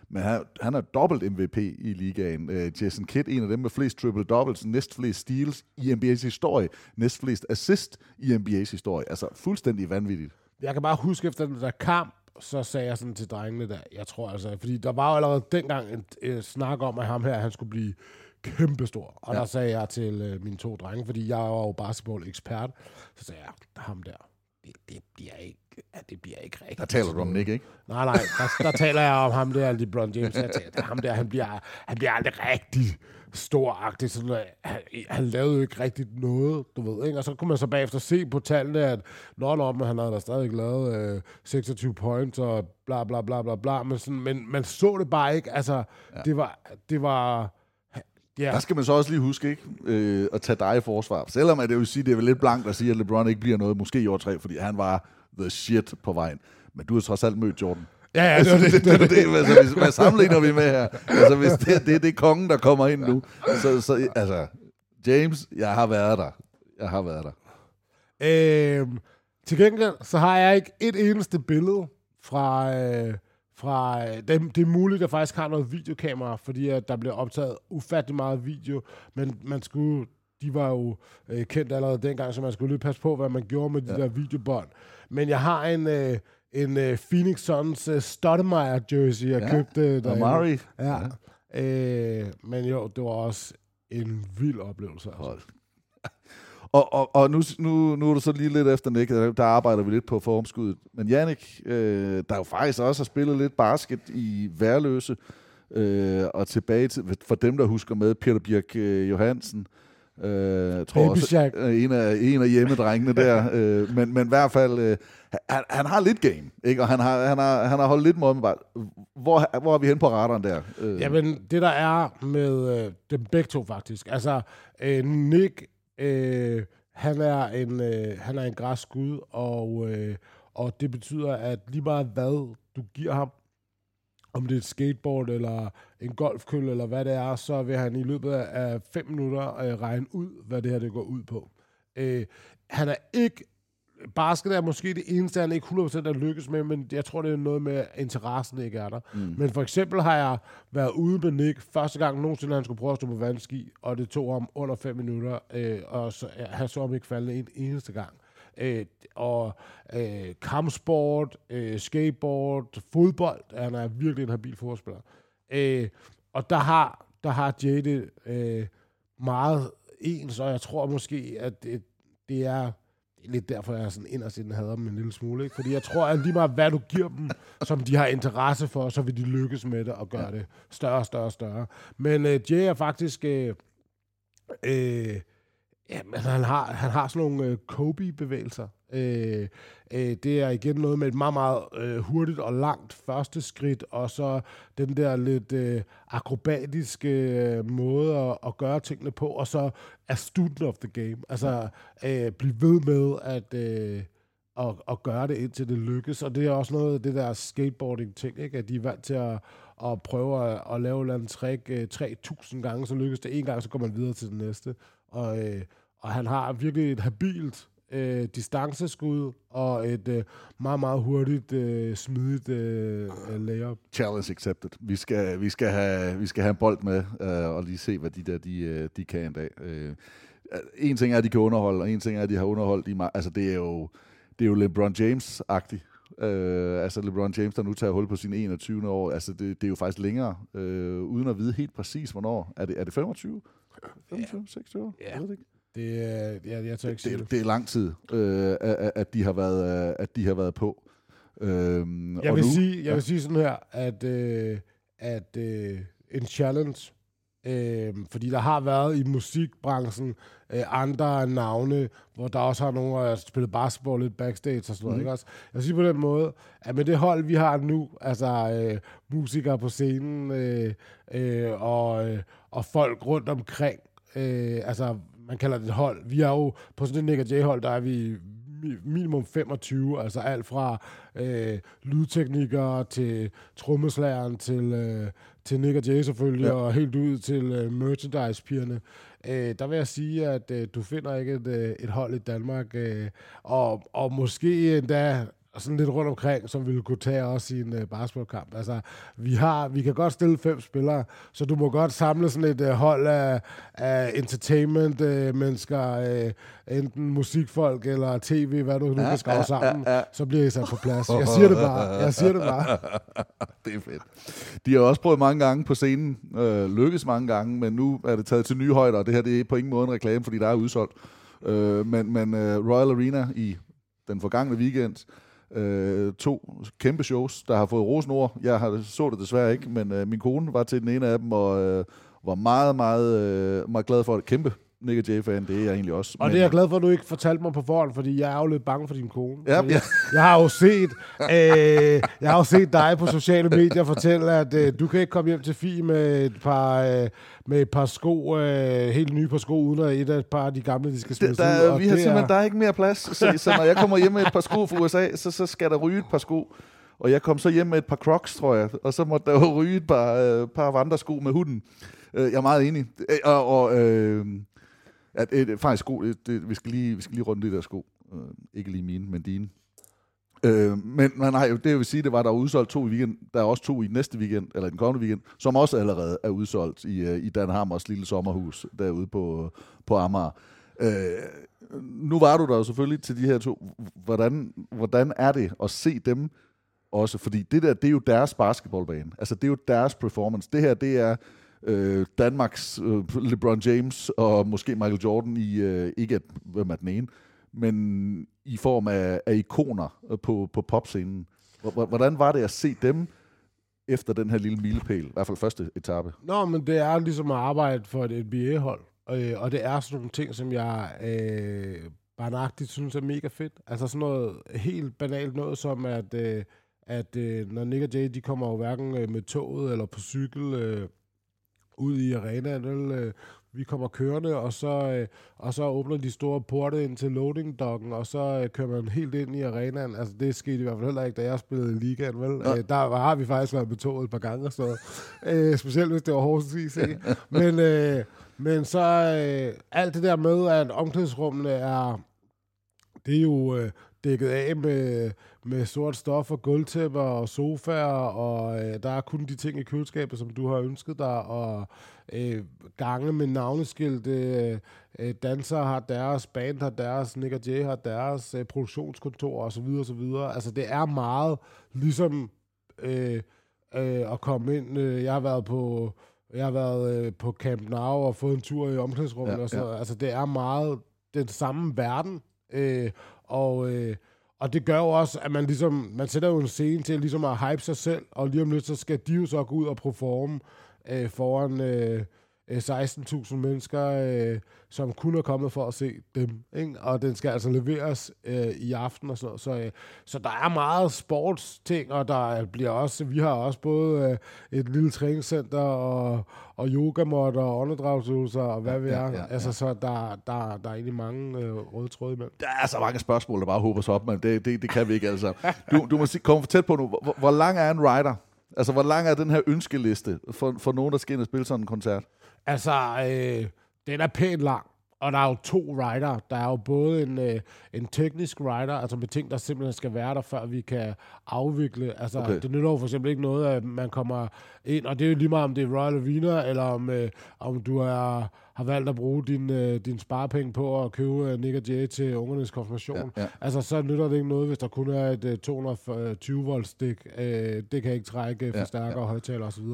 men han, han er dobbelt MVP i ligaen. Øh, Jason Kidd, en af dem med flest triple doubles, næst flest steals i NBA's historie, næst flest assist i NBA's historie. Altså fuldstændig vanvittigt. Jeg kan bare huske efter den der kamp, så sagde jeg sådan til drengene der, jeg tror altså, fordi der var jo allerede dengang en, en snak om, at ham her, han skulle blive kæmpestor. Og ja. der sagde jeg til øh, mine to drenge, fordi jeg var jo basketball-ekspert, så sagde jeg, ham der, det, det bliver ikke ja, det bliver ikke rigtigt. Der taler du om Nick, ikke? Nej, nej, der, der taler jeg om ham der, LeBron James. Jeg taler, ham der, han bliver, han bliver aldrig rigtig storagtig. Sådan, han, han lavede jo ikke rigtig noget, du ved. Ikke? Og så kunne man så bagefter se på tallene, at nå, nå, men han havde da stadig lavet øh, 26 points og bla bla bla bla bla. Men, sådan, men man så det bare ikke. Altså, ja. det var... Det var Ja. Der skal man så også lige huske ikke øh, at tage dig i forsvar. Selvom at det vil sige, det er vel lidt blankt at sige, at LeBron ikke bliver noget, måske i år 3, fordi han var the shit på vejen. Men du har trods alt mødt Jordan. Ja, ja, det, det, [LAUGHS] det, det, det, det, altså, hvis, hvad sammenligner vi med her? Altså, hvis det, det, det er kongen, der kommer ind nu. Så, så altså, James, jeg har været der. Jeg har været der. Øhm, til gengæld, så har jeg ikke et eneste billede fra... Øh, fra det, det er muligt, at jeg faktisk har noget videokamera, fordi at der bliver optaget ufattelig meget video, men man skulle, de var jo øh, kendt allerede dengang, så man skulle lige passe på, hvad man gjorde med de ja. der videobånd. Men jeg har en, øh, en øh, Phoenix Suns øh, Stoudemire jersey, jeg ja. købte der. Amari. Ja. ja. Øh, men jo, det var også en vild oplevelse. Altså. Hold. [LAUGHS] Og, og, og nu, nu, nu er du så lige lidt efter Nick, der arbejder vi lidt på formskuddet. Men Jannik, øh, der jo faktisk også har spillet lidt basket i Værløse, øh, og tilbage til, for dem, der husker med, Peter Birk øh, Johansen, Øh, tror også, øh, en, af, en af hjemmedrengene der. [LAUGHS] øh, men, men i hvert fald, øh, han, han har lidt game, ikke? og han har, han har, han har holdt lidt måde med Hvor, hvor er vi hen på radaren der? Øh. Jamen, det der er med øh, dem begge to faktisk. Altså, øh, Nick, øh, han er en, øh, han er en græskud, og, øh, og det betyder, at lige meget hvad du giver ham, om det er et skateboard eller en golfkølle eller hvad det er, så vil han i løbet af fem minutter øh, regne ud, hvad det her det går ud på. Øh, han er ikke basket er måske det eneste, han ikke 100% er lykkes med, men jeg tror, det er noget med, at interessen ikke er der. Mm. Men for eksempel har jeg været ude med Nick første gang nogensinde, han skulle prøve at stå på vandski, og det tog ham under 5 minutter, øh, og så, ja, han så ham ikke falde en eneste gang øh, og øh, kampsport, øh, skateboard, fodbold. Han er virkelig en habil fodboldspiller. Øh, og der har, der har Jade øh, meget ens, og jeg tror måske, at det, det er lidt derfor, jeg sådan inderst inden hader dem en lille smule. Ikke? Fordi jeg tror, at lige meget hvad du giver dem, som de har interesse for, så vil de lykkes med det og gøre ja. det større, større, større. Men øh, Jay er faktisk... Øh, øh, Ja, men altså, han har, han har sådan nogle øh, Kobe-bevægelser. Øh, øh, det er igen noget med et meget, meget øh, hurtigt og langt første skridt, og så den der lidt øh, akrobatiske øh, måde at, at gøre tingene på, og så er student of the game. Altså, øh, blive ved med at... Øh, at, at gøre det indtil det lykkes. Og det er også noget af det der skateboarding-ting, ikke? at de er vant til at, at prøve at, at lave en trick øh, 3.000 gange, så lykkes det en gang, så går man videre til det næste. Og, øh, og han har virkelig et habilt øh, distanceskud og et øh, meget, meget hurtigt, øh, smidigt øh, øh layup. Challenge accepted. Vi skal, vi skal, have, vi skal have en bold med øh, og lige se, hvad de der de, øh, de kan en dag. Øh, en ting er, at de kan underholde, og en ting er, at de har underholdt i Altså, det er jo, det er jo LeBron James-agtigt. Øh, altså LeBron James, der nu tager hul på sin 21. år, altså det, det er jo faktisk længere, øh, uden at vide helt præcis, hvornår. Er det, er det 25? 25, ja. 26 år? Ja. Jeg ved det ikke. Det, er, ja, jeg tager ikke det, det, det er lang tid, øh, at, at, de har været, at de har været på. Øhm, jeg, vil nu, sige, jeg ja. vil sige sådan her, at, øh, at øh, en challenge, øh, fordi der har været i musikbranchen øh, andre navne, hvor der også har nogen, der har spillet basketball lidt backstage og sådan noget. Mm. Ikke også? Jeg vil sige på den måde, at med det hold, vi har nu, altså øh, musikere på scenen øh, øh, og, øh, og folk rundt omkring, øh, altså man kalder det et hold. Vi er jo på sådan et Nick J-hold, der er vi minimum 25, altså alt fra øh, lydteknikere til trommeslageren til, øh, til Nick Jay selvfølgelig, ja. og helt ud til øh, merchandise-pigerne. Øh, der vil jeg sige, at øh, du finder ikke et, øh, et hold i Danmark, øh, og, og måske endda sådan lidt rundt omkring, som ville kunne tage også i en uh, basketballkamp. Altså, vi, har, vi kan godt stille fem spillere, så du må godt samle sådan et uh, hold af, af entertainment-mennesker, uh, uh, enten musikfolk eller tv, hvad du nu kan skrave sammen, ja, ja. så bliver I sat på plads. Jeg siger det bare. Jeg siger det bare. [LAUGHS] det er fedt. De har også prøvet mange gange på scenen, øh, lykkes mange gange, men nu er det taget til nye højder, og det her det er på ingen måde en reklame, fordi der er udsolgt. Øh, men men uh, Royal Arena i den forgangne weekend, øh, to kæmpe shows, der har fået rosenord. Jeg har, så det desværre ikke, men øh, min kone var til den ene af dem, og øh, var meget, meget, øh, meget glad for det. Kæmpe Nick Jay-fan, det er jeg egentlig også. Og men, det er jeg glad for, at du ikke fortalte mig på forhånd, fordi jeg er jo lidt bange for din kone. Ja, ja. Jeg har jo set, øh, jeg har jo set dig på sociale medier fortælle, at øh, du kan ikke komme hjem til Fie med et par, øh, med et par sko, øh, helt nye par sko, uden at et af et par af de gamle, de skal smides ud. Der, vi har simpelthen, er... der er ikke mere plads. Så, så når jeg kommer hjem med et par sko fra USA, så, så skal der ryge et par sko. Og jeg kom så hjem med et par crocs, tror jeg, og så måtte der jo ryge et par, øh, par vandresko med hunden. Øh, jeg er meget enig. Øh, og, og øh, at, et, faktisk sko, øh, det, vi, skal lige, vi skal lige runde det der sko. Øh, ikke lige mine, men dine. Øh, men man har jo, det jeg vil sige, det var, der er udsolgt to i weekend. Der er også to i næste weekend, eller den kommende weekend, som også allerede er udsolgt i, uh, i Dan Hammers lille sommerhus derude på, på Amager. Øh, nu var du der jo selvfølgelig til de her to. Hvordan, hvordan er det at se dem også? Fordi det der, det er jo deres basketballbane. Altså, det er jo deres performance. Det her, det er øh, Danmarks øh, LeBron James og måske Michael Jordan i, øh, ikke at, hvem er den ene, men i form af, af ikoner øh, på, på popscenen. Hvordan var det at se dem efter den her lille milepæl, i hvert fald første etape? Nå, men det er ligesom at arbejde for et NBA-hold, og, øh, og det er sådan nogle ting, som jeg øh, barnagtigt synes er mega fedt. Altså sådan noget helt banalt noget som, at, øh, at øh, når Nick og Jay, de kommer jo hverken øh, med toget eller på cykel øh, ud i arenaen, øh, vi kommer kørende, og så, øh, og så åbner de store porte ind til loading docken, og så øh, kører man helt ind i arenaen. Altså, det skete i hvert fald heller ikke, da jeg spillede i ligaen, vel? Ja. Øh, der har vi faktisk været med toget et par gange, så, [LAUGHS] øh, specielt hvis det var Horsens [LAUGHS] IC. men, øh, men så øh, alt det der med, at omklædningsrummene er, det er jo øh, dækket af med, med sort stof og gulvtæpper og sofaer, og øh, der er kun de ting i køleskabet, som du har ønsket dig, og øh, gange med navneskilt. Øh, dansere har deres, band har deres, Nick og Jay har deres, øh, produktionskontor osv. osv. Altså det er meget ligesom øh, øh, at komme ind. Øh, jeg har været på jeg har været øh, på Camp Now og fået en tur i omklædningsrummet. Ja, og så, ja. Altså det er meget den samme verden. Øh, og øh, og det gør jo også, at man ligesom, man sætter jo en scene til ligesom at hype sig selv, og lige om lidt, så skal de jo så gå ud og performe øh, foran øh, 16.000 øh, mennesker, øh, som kun er kommet for at se dem. Ikke? Og den skal altså leveres øh, i aften og sådan noget. Så, øh, så der er meget sportsting, og der bliver også, vi har også både øh, et lille træningscenter og, og yogamåtter og åndedragsøvelser og hvad vi er. Ja, ja, ja. Altså, så der, der, der er egentlig mange øh, røde tråde imellem. Der er så mange spørgsmål, der bare håber sig op, men det, det, det kan vi ikke altså. Du, du må sige, komme tæt på nu. Hvor, hvor lang er en rider? Altså, hvor lang er den her ønskeliste for, for nogen, der skal ind og spille sådan en koncert? Altså, øh, den er pænt lang. Og der er jo to rider. Der er jo både en, øh, en teknisk rider, altså med ting, der simpelthen skal være der, før vi kan afvikle. Altså, okay. det nytter jo for eksempel ikke noget, at man kommer ind, og det er jo lige meget, om det er Royal Arena, eller om, øh, om du er, har valgt at bruge din, øh, din sparepenge på at købe øh, Nick og Jay til ungernes konfirmation. Ja, ja. Altså, så nytter det ikke noget, hvis der kun er et øh, 220 volt stik. Øh, det kan ikke trække forstærker ja, ja. og højtaler osv.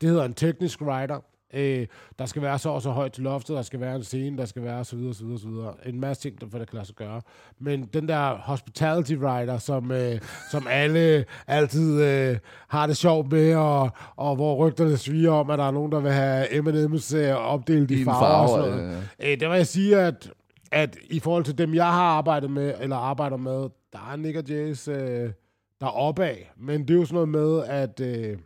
Det hedder en teknisk rider. Øh, der skal være så og så højt til loftet, der skal være en scene, der skal være så videre, så videre, så videre. En masse ting, der for det kan lade sig gøre. Men den der hospitality rider, som, øh, som alle altid øh, har det sjovt med, og, og hvor rygterne sviger om, at der er nogen, der vil have M&M's øh, opdelt i, I farver, farver og sådan noget. Ja, ja. Øh, det vil jeg sige, at, at i forhold til dem, jeg har arbejdet med, eller arbejder med, der er Nick og Jays øh, der er opad. Men det er jo sådan noget med, at... Øh,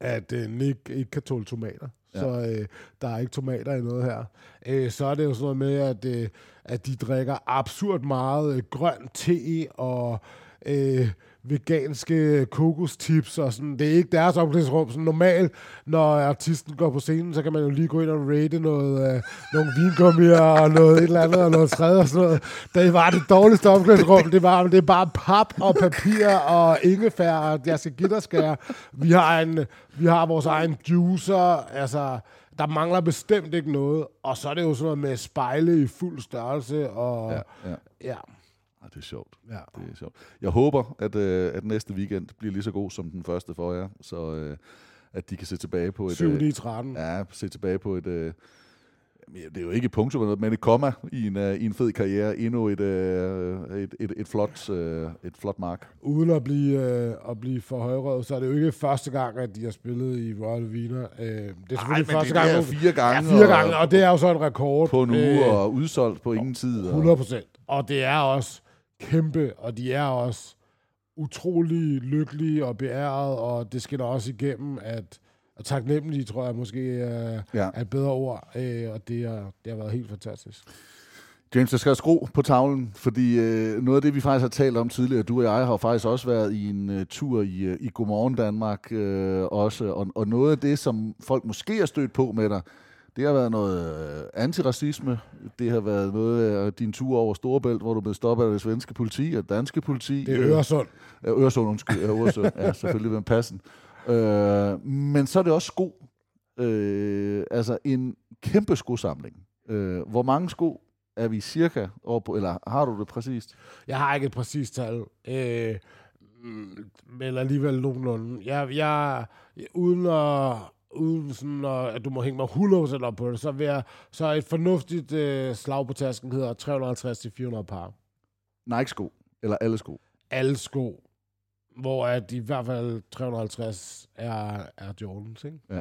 at øh, Nick ikke kan tåle tomater. Ja. Så øh, der er ikke tomater i noget her. Øh, så er det jo sådan noget med, at, øh, at de drikker absurd meget øh, grøn te og øh, veganske kokostips og sådan. Det er ikke deres omklædningsrum. Sådan normalt, når artisten går på scenen, så kan man jo lige gå ind og rate noget, øh, nogle vingummier og noget et eller andet og noget tredje og sådan noget. Det var det dårligste omklædningsrum. Det, var, det er bare pap og papir og ingefær og jeg skal give dig skære. Vi har, en, vi har vores egen juicer, altså der mangler bestemt ikke noget. Og så er det jo sådan noget med spejle i fuld størrelse. Og, Ja, ja. ja. Ah, det er sjovt. Ja. Det er sjovt. Jeg håber, at, øh, at næste weekend bliver lige så god som den første for jer, så øh, at de kan se tilbage på et... 7 øh, 9 13. Ja, se tilbage på et... Øh, det er jo ikke et punktum, eller noget, men et komma i en, øh, i en fed karriere. Endnu et, øh, et, et, et, flot, øh, et flot mark. Uden at blive, øh, at blive for højrøvet, så er det jo ikke første gang, at de har spillet i Royal Wiener. Øh, det er selvfølgelig men første det gang. er fire gange, Ja, fire og- gange, og det er jo så en rekord. På en uge Øh, og udsolgt på ingen tid. Og, 100 procent. Og det er også kæmpe, og de er også utrolig lykkelige og beæret, og det skal der også igennem, at og taknemmelige, tror jeg måske er, Ja. er et bedre ord, øh, og det, er, det har været helt fantastisk. James, der skal skru på tavlen, fordi øh, noget af det, vi faktisk har talt om tidligere, du og jeg har faktisk også været i en øh, tur i, øh, i Godmorgen Danmark øh, også, og, og noget af det, som folk måske har stødt på med dig, det har været noget øh, antiracisme, det har været noget af din tur over Storebælt, hvor du blev stoppet af det svenske politi og danske politi. Det er Øresund. Ja, Øresund, undskyld. Ja, Øresund, ja, selvfølgelig med passen. Øh, men så er det også sko. Øh, altså en kæmpe skosamling. Øh, hvor mange sko er vi cirka over på, eller har du det præcist? Jeg har ikke et præcist tal, øh, mm, men alligevel nogenlunde. Jeg, jeg, uden at, uden sådan, at, at du må hænge mig 100% op på det, så, vil jeg, så et fornuftigt øh, slag på tasken hedder 350-400 par. Nike-sko, eller alle sko? Alle sko, hvor at i hvert fald 350 er, er Jordans, ikke? Ja.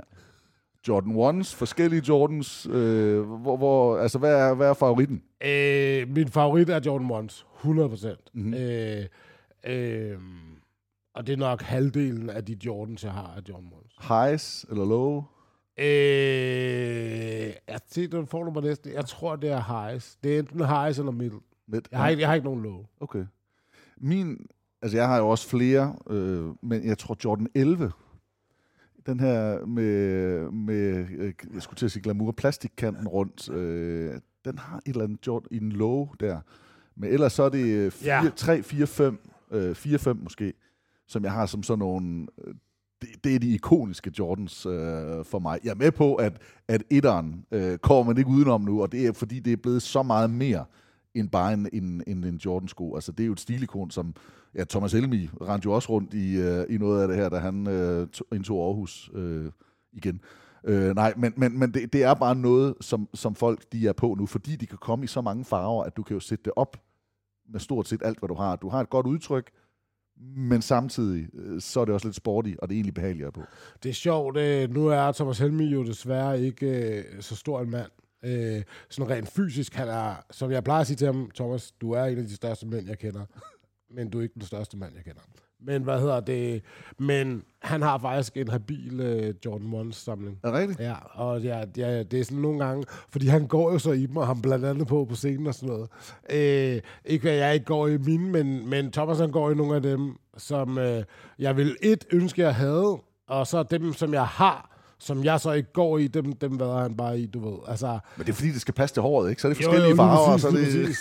Jordan 1's, forskellige Jordans, øh, hvor, hvor, altså hvad er, hvad er favoritten? Øh, min favorit er Jordan 1's, 100%. Mhm. Øh, øh, og det er nok halvdelen af de Jordans, jeg har af Jordan 1's. Highs eller low? Øh, jeg tænker, den får du mig næsten. Jeg tror, det er highs. Det er enten highs eller middle. Midt. Jeg har, ikke, jeg har ikke nogen low. Okay. Min, altså jeg har jo også flere, øh, men jeg tror Jordan 11, den her med, med øh, jeg skulle til at sige glamour, plastikkanten rundt, øh, den har et eller andet Jordan i en low der. Men ellers så er det øh, fire, Ja. 3, 4, 5, øh, 4, 5 måske, som jeg har som sådan nogle, øh, det, det er de ikoniske Jordans øh, for mig. Jeg er med på, at, at etteren øh, kommer man ikke udenom nu, og det er fordi, det er blevet så meget mere end bare en, en, en, en Jordan-sko. Altså, det er jo et stilikon, som... Ja, Thomas Elmi rendte jo også rundt i, øh, i noget af det her, da han øh, to- indtog Aarhus øh, igen. Øh, nej, men, men, men det, det er bare noget, som, som folk de er på nu, fordi de kan komme i så mange farver, at du kan jo sætte det op med stort set alt, hvad du har. Du har et godt udtryk, men samtidig øh, så er det også lidt sporty, og det er egentlig behageligere på. Det er sjovt. Øh, nu er Thomas Helmi jo desværre ikke øh, så stor en mand. Øh, sådan rent fysisk, han er, som jeg plejer at sige til ham, Thomas, du er en af de største mænd, jeg kender. Men du er ikke den største mand, jeg kender. Men hvad hedder det? Men han har faktisk en habil øh, Jordan 1-samling. Er det rigtigt? Ja, og ja, ja, det er sådan nogle gange, fordi han går jo så i dem, og han blandt andet på på scenen og sådan noget. Øh, ikke at jeg ikke går i mine, men, men Thomas han går i nogle af dem, som øh, jeg vil et ønske, jeg havde, og så dem, som jeg har, som jeg så ikke går i, dem, dem vader han bare i, du ved. Altså, Men det er fordi, det skal passe til håret, ikke? Så er det jo, forskellige jo, lige farver, og præcis, så er det...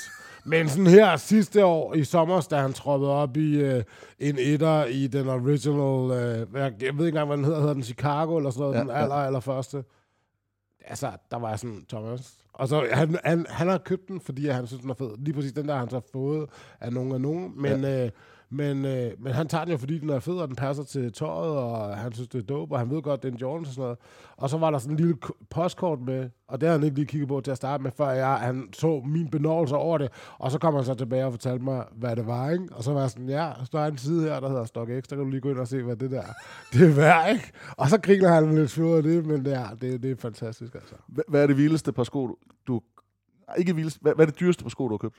Men sådan her sidste år i sommer, da han troppede op i øh, en etter i den original, øh, jeg, jeg ved ikke engang, hvad den hedder, hedder den Chicago eller sådan noget, Ja, den ja. aller, aller første. Altså, der var jeg sådan, Thomas. Og så, han, han, han har købt den, fordi han synes, den er fed. Lige præcis den der, har han så fået af nogen af nogen. Men, ja. øh, men, øh, men han tager den jo, fordi den er fed, og den passer til tøjet, og han synes, det er dope, og han ved godt, det er en Jordan og sådan noget. Og så var der sådan en lille postkort med, og det har han ikke lige kigget på til at starte med, før jeg, han så min benovelse over det. Og så kom han så tilbage og fortalte mig, hvad det var, ikke? Og så var jeg sådan, ja, der er en side her, der hedder Stock X, der kan du lige gå ind og se, hvad det der [LAUGHS] det er værd, ikke? Og så griner han lidt fjord af det, men det er, det, det er fantastisk, altså. Hvad er det vildeste par sko, du... ikke vildeste, hvad, hvad er det dyreste par sko, du har købt?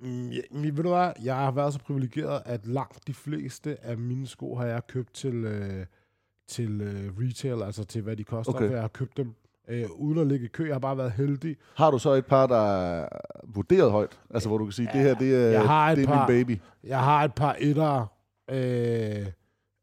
Mm, ja, men ved du hvad, jeg har været så privilegeret, at langt de fleste af mine sko har jeg købt til, øh, til øh, retail, altså til hvad de koster, Okay. for jeg har købt dem øh, uden at ligge i kø. Jeg har bare været heldig. Har du så et par, der er vurderet højt? Altså, hvor du kan sige, det her, det er, Jeg har et det er par, min baby. Jeg har et par etter, Øh,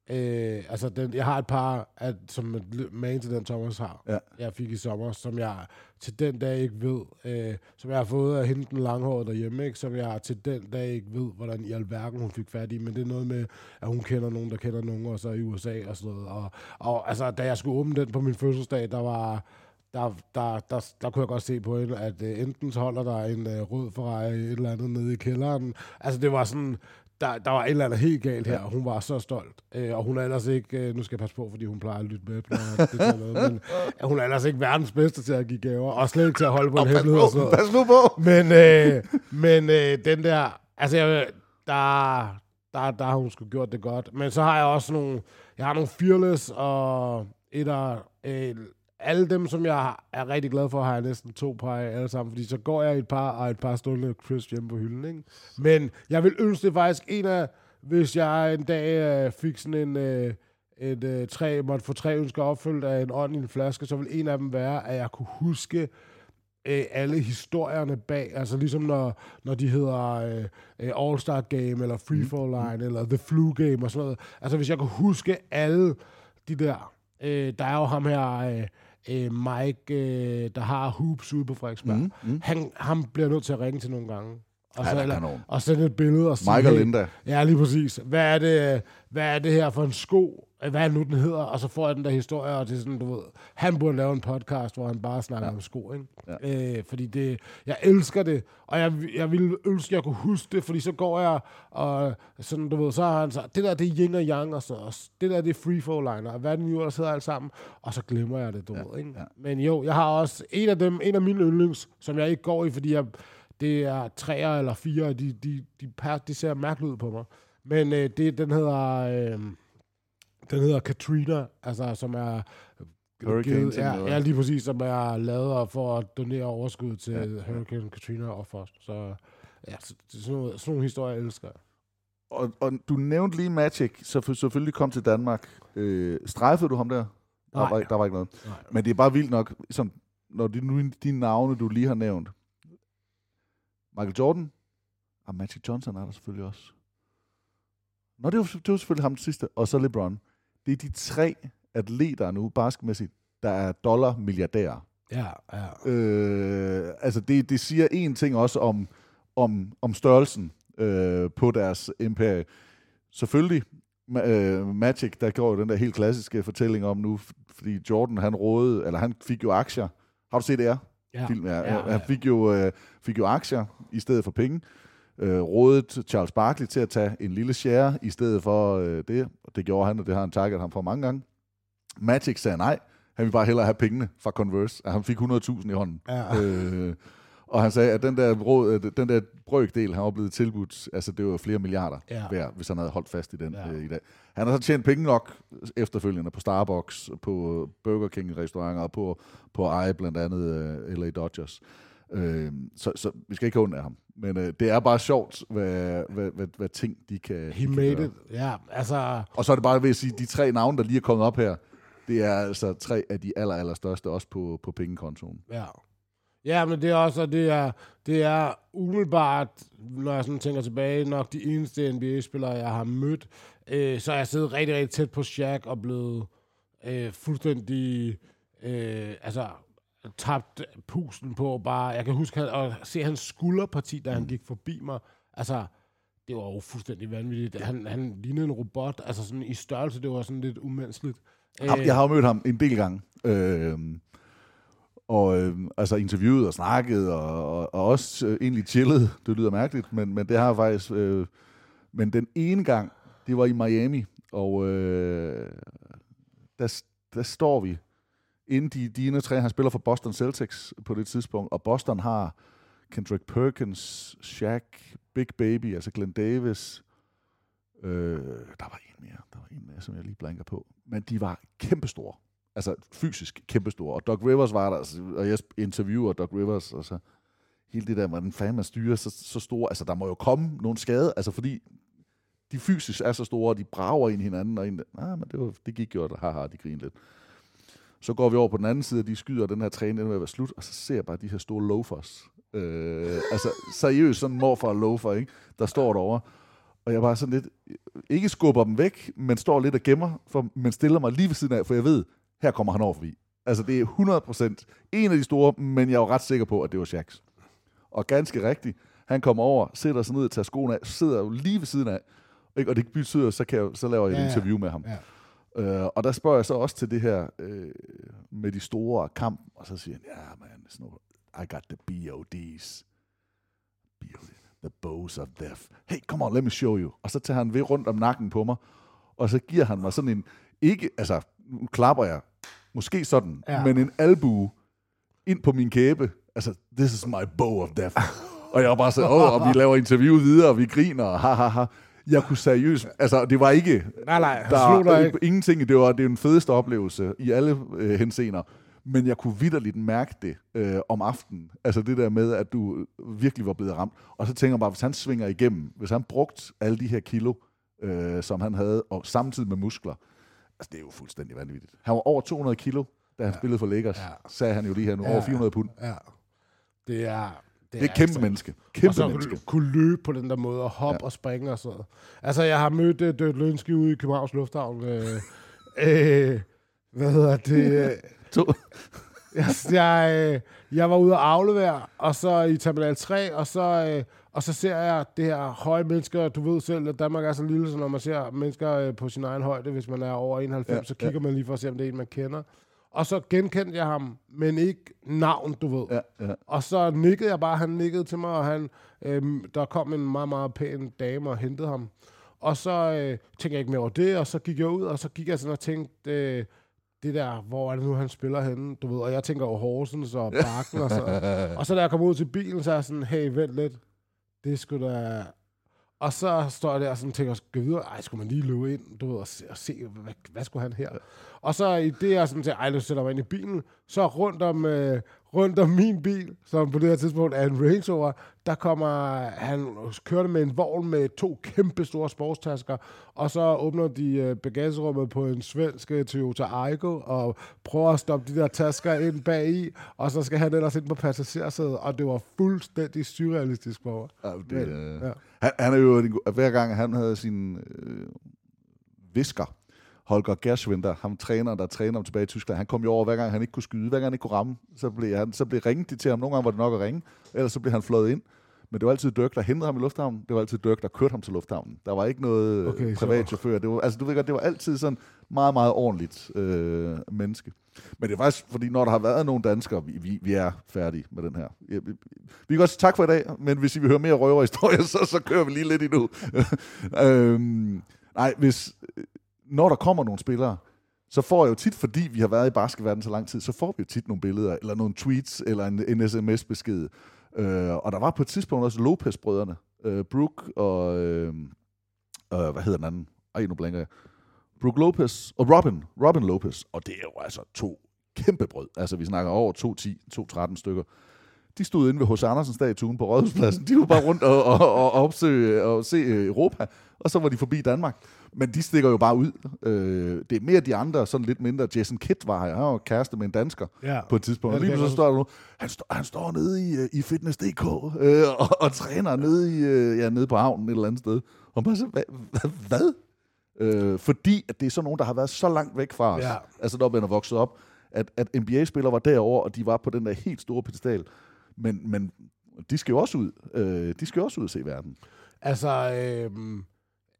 øh, altså, den, jeg har et par, at, som man til den Thomas har, Ja. jeg fik i sommer, som jeg til den dag ikke ved, øh, som jeg har fået af hende den langhårede derhjemme, ikke? som jeg til den dag ikke ved, hvordan i alverden hun fik fat i, men det er noget med, at hun kender nogen, der kender nogen, og så i USA og sådan noget. Og, og altså, da jeg skulle åbne den på min fødselsdag, der var der, der, der, der kunne jeg godt se på hende, at øh, enten så holder der en øh, rød Ferrari et eller andet nede i kælderen. Altså det var sådan, der, der var et eller andet helt galt her, og hun var så stolt. Øh, og hun er ellers ikke, øh, nu skal jeg passe på, fordi hun plejer at lytte med, når det noget, men øh, [LAUGHS] hun er ellers ikke verdens bedste til at give gaver, og slet ikke til at holde på en Åh, pas hemmelighed. på, pas nu på! Men, øh, men øh, den der, altså jeg, der, der, der har hun sgu gjort det godt. Men så har jeg også nogle, jeg har nogle Fearless og et af, øh, alle dem, som jeg er rigtig glad for, har jeg næsten to par af alle sammen, fordi så går jeg et par, og et par stående Chris hjemme på hylden, ikke? Men jeg vil ønske det faktisk en af, hvis jeg en dag øh, fik sådan en, øh, et øh, træ, måtte få tre ønsker opfyldt af en ånd i en flaske, så vil en af dem være, at jeg kunne huske øh, alle historierne bag, altså ligesom når, når de hedder øh, øh, All-Star Game, eller Free Fall Line, mm. eller The Flu Game, og sådan noget. Altså hvis jeg kunne huske alle de der, øh, der er jo ham her, øh, øh, Mike, øh, der har hoops ude på Frederiksberg. Mm, mm. Han, ham bliver nødt til at ringe til nogle gange. Og, så, er eller, og sende et billede og sige, og hey, Linda. Ja, lige præcis. Hvad er, det, hvad er det her for en sko? Hvad er nu, den hedder? Og så får jeg den der historie, og det er sådan, du ved, han burde lave en podcast, hvor han bare snakker ja. om sko, ikke? Ja. Øh, fordi det, jeg elsker det, og jeg, jeg ville ønske, at jeg kunne huske det, fordi så går jeg, og sådan, du ved, så har han så, det der, det er yin og yang, og så, og det der, det er free fall liner, og hvad det nu, der sidder alt sammen, og så glemmer jeg det, du ja. ved, ikke? Ja. Men jo, jeg har også en af dem, en af mine yndlings, som jeg ikke går i, fordi jeg, det er treer eller fire, de, de, de, de, de ser mærkeligt ud på mig. Men øh, det, den hedder... Øh, den hedder Katrina, altså som er Hurricane givet, hvad? ja, lige præcis, som er lavet for at donere overskud til ja. Hurricane Katrina og først. Så ja, så, så sådan, noget, sådan nogle historier jeg elsker. Og, og du nævnte lige Magic, så selvfølgelig kom til Danmark. Øh, strejfede du ham der? Der Nej. var, der var ikke noget. Nej. Men det er bare vildt nok, som, når de, nu de navne, du lige har nævnt. Michael Jordan, og Magic Johnson er der selvfølgelig også. Nå, det var, det var selvfølgelig ham den sidste, og så LeBron. Det er de tre atleter nu, basketmæssigt, der er dollar-milliardærer. Ja, ja. Øh, altså det, det siger en ting også om, om, om størrelsen øh, på deres imperie. Selvfølgelig, øh, Magic, der går jo den der helt klassiske fortælling om nu, fordi Jordan, han rådede, eller han fik jo aktier. Har du set det her? Ja. Film, Ja, ja, ja. Han fik jo, øh, fik jo aktier i stedet for penge. Øh, rådet Charles Barkley til at tage en lille share i stedet for øh, det. Og det gjorde han, og det har han takket ham for mange gange. Magic sagde nej. Han ville bare hellere have pengene fra Converse. Han fik 100.000 i hånden. Ja. Øh, og han sagde, at den der, råd, øh, den der brøkdel, han var blevet tilbudt, altså det var flere milliarder Ja. værd, hvis han havde holdt fast i den Ja. øh, i dag. Han har så tjent penge nok efterfølgende på Starbucks, på Burger King-restauranter, og på, på eje blandt andet øh, LA Dodgers. Øh, så, så vi skal ikke undre ham. Men øh, det er bare sjovt, hvad, hvad, hvad, hvad ting de kan, de He kan made gøre. it. Ja, altså... Og så er det bare ved at sige, de tre navne, der lige er kommet op her, det er altså tre af de aller, aller største, også på, på pengekontoen. Ja. Ja, men det er også, og det er, det er umiddelbart, når jeg sådan tænker tilbage, nok de eneste NBA-spillere, jeg har mødt, øh, så jeg siddet rigtig, rigtig tæt på Shaq og blevet øh, fuldstændig, øh, altså, tabt pusten på bare, jeg kan huske han, at se hans skulderparti, da han gik forbi mig, altså, det var jo fuldstændig vanvittigt. Han, han lignede en robot, altså sådan i størrelse, det var sådan lidt umenneskeligt. Øh, jeg har jo mødt ham en del gange. Øh, og øh, altså interviewet og snakket, og, og, og også øh, egentlig chillet. Det lyder mærkeligt, men, men det har jeg faktisk... Øh, men den ene gang, det var i Miami, og øh, der, der står vi, inden de, de ene og tre, han spiller for Boston Celtics på det tidspunkt, og Boston har Kendrick Perkins, Shaq, Big Baby, altså Glenn Davis, øh, der var en mere, der var en mere, som jeg lige blanker på, men de var kæmpestore, altså fysisk kæmpestore, og Doc Rivers var der, altså, og jeg interviewer Doc Rivers, og så hele det der, hvordan fanden man styrer så, så store, altså der må jo komme nogle skade, altså fordi de fysisk er så store, og de brager ind i hinanden, og en, ah, men det, var, det gik jo, og haha, de griner lidt. Så går vi over på den anden side, og de skyder den her træning, den er ved at være slut, og så ser jeg bare de her store loafers. Øh, altså seriøst sådan morfar og loafer, ikke? der står derovre. Og jeg bare sådan lidt, ikke skubber dem væk, men står lidt og gemmer, for, men stiller mig lige ved siden af, for jeg ved, her kommer han over forbi. Altså det er 100% en af de store, men jeg er jo ret sikker på, at det var Shaqs. Og ganske rigtigt, han kommer over, sætter sig ned og tager skoene af, sidder jo lige ved siden af, ikke? og det betyder, så, kan jeg, så laver jeg et Ja, ja. interview med ham. Ja. Øh, og der spørger jeg så også til det her øh, med de store kamp, og så siger han, ja man, sådan noget, I got the BODs. BOD, the bows of death. Hey, come on, let me show you. Og så tager han ved rundt om nakken på mig, og så giver han mig sådan en, ikke, altså, nu klapper jeg, måske sådan, ja. men en albue ind på min kæbe. Altså, this is my bow of death. og jeg var bare så, åh, og vi laver interview videre, og vi griner, og ha, ha, ha. Jeg kunne seriøst, altså det var ikke, Nej, nej, der, øh, ikke. ingenting, det var det er den fedeste oplevelse i alle øh, henseender, men jeg kunne vidderligt mærke det øh, om aftenen. Altså det der med, at du virkelig var blevet ramt. Og så tænker jeg bare, hvis han svinger igennem, hvis han brugt alle de her kilo, øh, som han havde, og samtidig med muskler, altså det er jo fuldstændig vanvittigt. Han var over 200 kilo, da han ja. spillede for Lakers, ja. sagde han jo lige her nu, ja. over 400 pund. Ja. Det er... Det er et kæmpe ekstremt. menneske. og Kæmpe så menneske. kunne, løbe på den der måde, og hoppe ja. og springe og sådan. Altså, jeg har mødt uh, Dirk Lønski ude i Københavns Lufthavn. Øh, [LAUGHS] øh, hvad hedder det? [LAUGHS] To. jeg, jeg, øh, jeg var ude at aflevere, og så i Terminal 3, og så, øh, og så ser jeg det her høje mennesker. Du ved selv, at Danmark er så lille, så når man ser mennesker øh, på sin egen højde, hvis man er over 91, Ja, ja, så kigger ja. man lige for at se, om det er en, man kender. Og så genkendte jeg ham, men ikke navn, du ved. Ja, ja. Og så nikkede jeg bare, han nikkede til mig, og han, øhm, der kom en meget, meget pæn dame og hentede ham. Og så øh, tænkte jeg ikke mere over det, og så gik jeg ud, og så gik jeg sådan og tænkte, øh, det der, hvor er det nu, han spiller henne, du ved. Og jeg tænker over Horsens og Bakken og så. [LAUGHS] Og så da jeg kom ud til bilen, så er jeg sådan, hey, vent lidt, det skulle da... Og så står jeg der og sådan tænker, skal videre, ej, skulle man lige løbe ind, du ved, og se, og se hvad, hvad skulle han her? Ja. Og så i det, jeg sådan tænker, ej, nu sætter mig ind i bilen, så rundt om, øh, rundt om min bil, som på det her tidspunkt er en Range Rover, der kommer, han kørte med en vogn med to kæmpe store sportstasker, og så åbner de øh, bagagerummet på en svensk øh, Toyota Aygo, og prøver at stoppe de der tasker ind bag i, og så skal han ellers ind på passagersædet, og det var fuldstændig surrealistisk for mig. Ja, det, øh, Ja. han, han er jo, hver gang han havde sin øh, visker, Holger Gerschwinder, ham træner, der træner ham tilbage i Tyskland, han kom jo over, hver gang han ikke kunne skyde, hver gang han ikke kunne ramme, så blev, han, så blev ringet til ham. Nogle gange var det nok at ringe, ellers så blev han fløjet ind. Men det var altid Dirk, der hentede ham i lufthavnen. Det var altid Dirk, der kørte ham til lufthavnen. Der var ikke noget Okay, privat chauffør. Det var, altså, du ved godt, det var altid sådan meget, meget ordentligt øh, menneske. Men det er faktisk, fordi når der har været nogle danskere, vi, vi, vi er færdige med den her. Vi, vi, vi kan sige tak for i dag, men hvis I vil høre mere røverhistorier, [LAUGHS] så, så kører vi lige lidt endnu. [LAUGHS] øhm, nej, hvis, når der kommer nogle spillere, så får jeg jo tit, fordi vi har været i basketverden så lang tid, så får vi jo tit nogle billeder, eller nogle tweets, eller en, en sms-besked. Øh, og der var på et tidspunkt også Lopez-brødrene, øh, Brooke og, øh, øh, hvad hedder den anden? Ej, nu blanker jeg. Brooke Lopez og Robin, Robin Lopez, og det er jo altså to kæmpe brød. Altså, vi snakker over 2-10, 2-13 stykker. De stod inde ved hos Andersen-statuen på Rådhuspladsen. De var bare rundt og, og, og opsøge og se øh, Europa, og så var de forbi Danmark. Men de stikker jo bare ud. Øh, det er mere de andre, sådan lidt mindre. Jason Kidd var her, han var kæreste med en dansker Ja. på et tidspunkt. Ja, Og lige så står der nu, han, står, han står nede i, øh, i Fitness.dk øh, og, og træner nede, i, øh, ja, nede på havnen et eller andet sted. Og bare så, hvad? hvad, hvad? Øh, fordi at det er sådan nogen, der har været så langt væk fra os, Ja. altså når man er vokset op, at, at NBA-spillere var derovre, og de var på den der helt store pedestal. Men, men de skal jo også ud. Øh, de skal jo også ud og se verden. Altså, øh,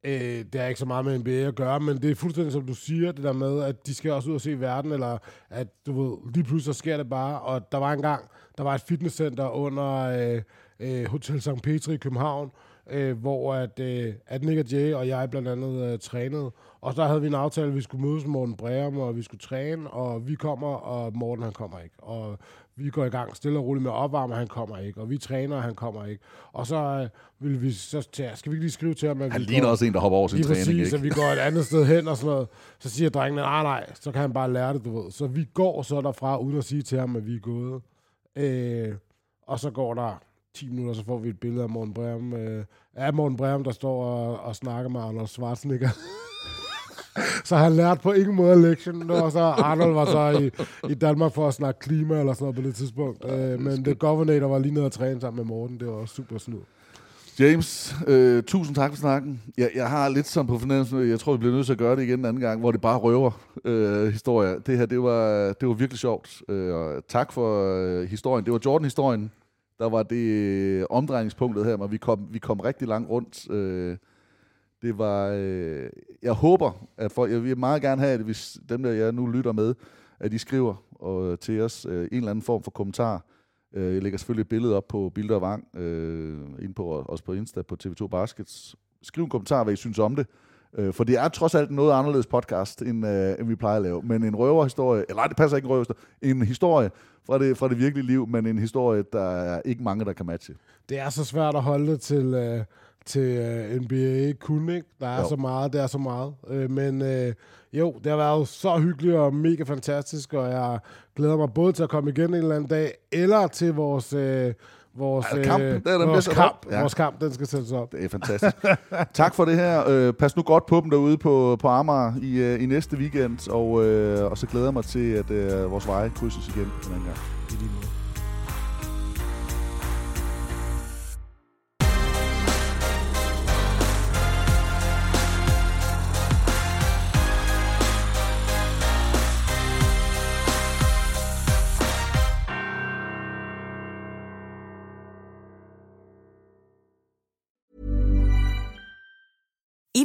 øh, det er ikke så meget med NBA at gøre, men det er fuldstændig som du siger, det der med, at de skal også ud og se verden, eller at du ved, lige pludselig så sker det bare, og der var engang, der var et fitnesscenter under øh, øh, Hotel St. Petri i København, øh, hvor at, øh, at Nick og Jay og jeg blandt andet øh, trænede, og der havde vi en aftale, at vi skulle mødes med Morten Breum, og vi skulle træne, og vi kommer, og Morten han kommer ikke, og vi går i gang stille og roligt med opvarme, og han kommer ikke, og vi træner, og han kommer ikke, og så øh, vil vi så til, skal vi ikke lige skrive til ham, at Han vi ligner går- også en, der hopper over sin træning, præcis, ikke? så vi går et andet sted hen og sådan noget. Så siger drengene, nej, nej, så kan han bare lære det, du ved. Så vi går så derfra, uden at sige til ham, at vi er gået. Øh, og så går der 10 minutter, så får vi et billede af Morten Breum. Øh, af Morten Breum, der står og, og snakker med Arnold Schwarzenegger. [LAUGHS] [LAUGHS] så han lærte på ingen måde lektionen. Og så Arnold var så i, i Danmark for at snakke klima eller sådan noget på det tidspunkt. Øh, men The Governor var lige nede og træne sammen med Morten. Det var også super snud. James, øh, tusind tak for snakken. Jeg, jeg har lidt sådan på fornemmelsen, jeg tror, vi bliver nødt til at gøre det igen en anden gang, hvor det bare røver øh, historier. Det her, det var, det var virkelig sjovt. Øh, og tak for øh, historien. Det var Jordan-historien, der var det øh, omdrejningspunktet her, men vi kom, vi kom rigtig langt rundt. Øh, det var, øh, jeg håber, at folk, jeg vil meget gerne have, at hvis dem, der jeg nu lytter med, at de skriver og, øh, til os øh, en eller anden form for kommentar. Øh, jeg lægger selvfølgelig et billede op på Bilder og Vang, øh, ind på, øh, også på Insta på TV2 Baskets. Skriv en kommentar, hvad I synes om det. Øh, for det er trods alt noget anderledes podcast, end, øh, end vi plejer at lave. Men en røverhistorie, eller nej, det passer ikke en røverhistorie, en historie fra det, fra det virkelige liv, men en historie, der er ikke mange, der kan matche. Det er så svært at holde det til, øh, til øh, NBA kun, ikke? Der er Jo. så meget, der er så meget. Øh, men øh, jo, det har været så hyggeligt og mega fantastisk, og jeg glæder mig både til at komme igen en eller anden dag, eller til vores... Øh, Vores, Ja, kampen, øh, den er vores, kamp, op. Ja. vores kamp, den skal sættes op. Det er fantastisk. [LAUGHS] tak for det her. Øh, pas nu godt på dem derude på, på Amager i, øh, i næste weekend, og, øh, og så glæder jeg mig til, at øh, vores veje krydses igen en anden gang. I lige måde.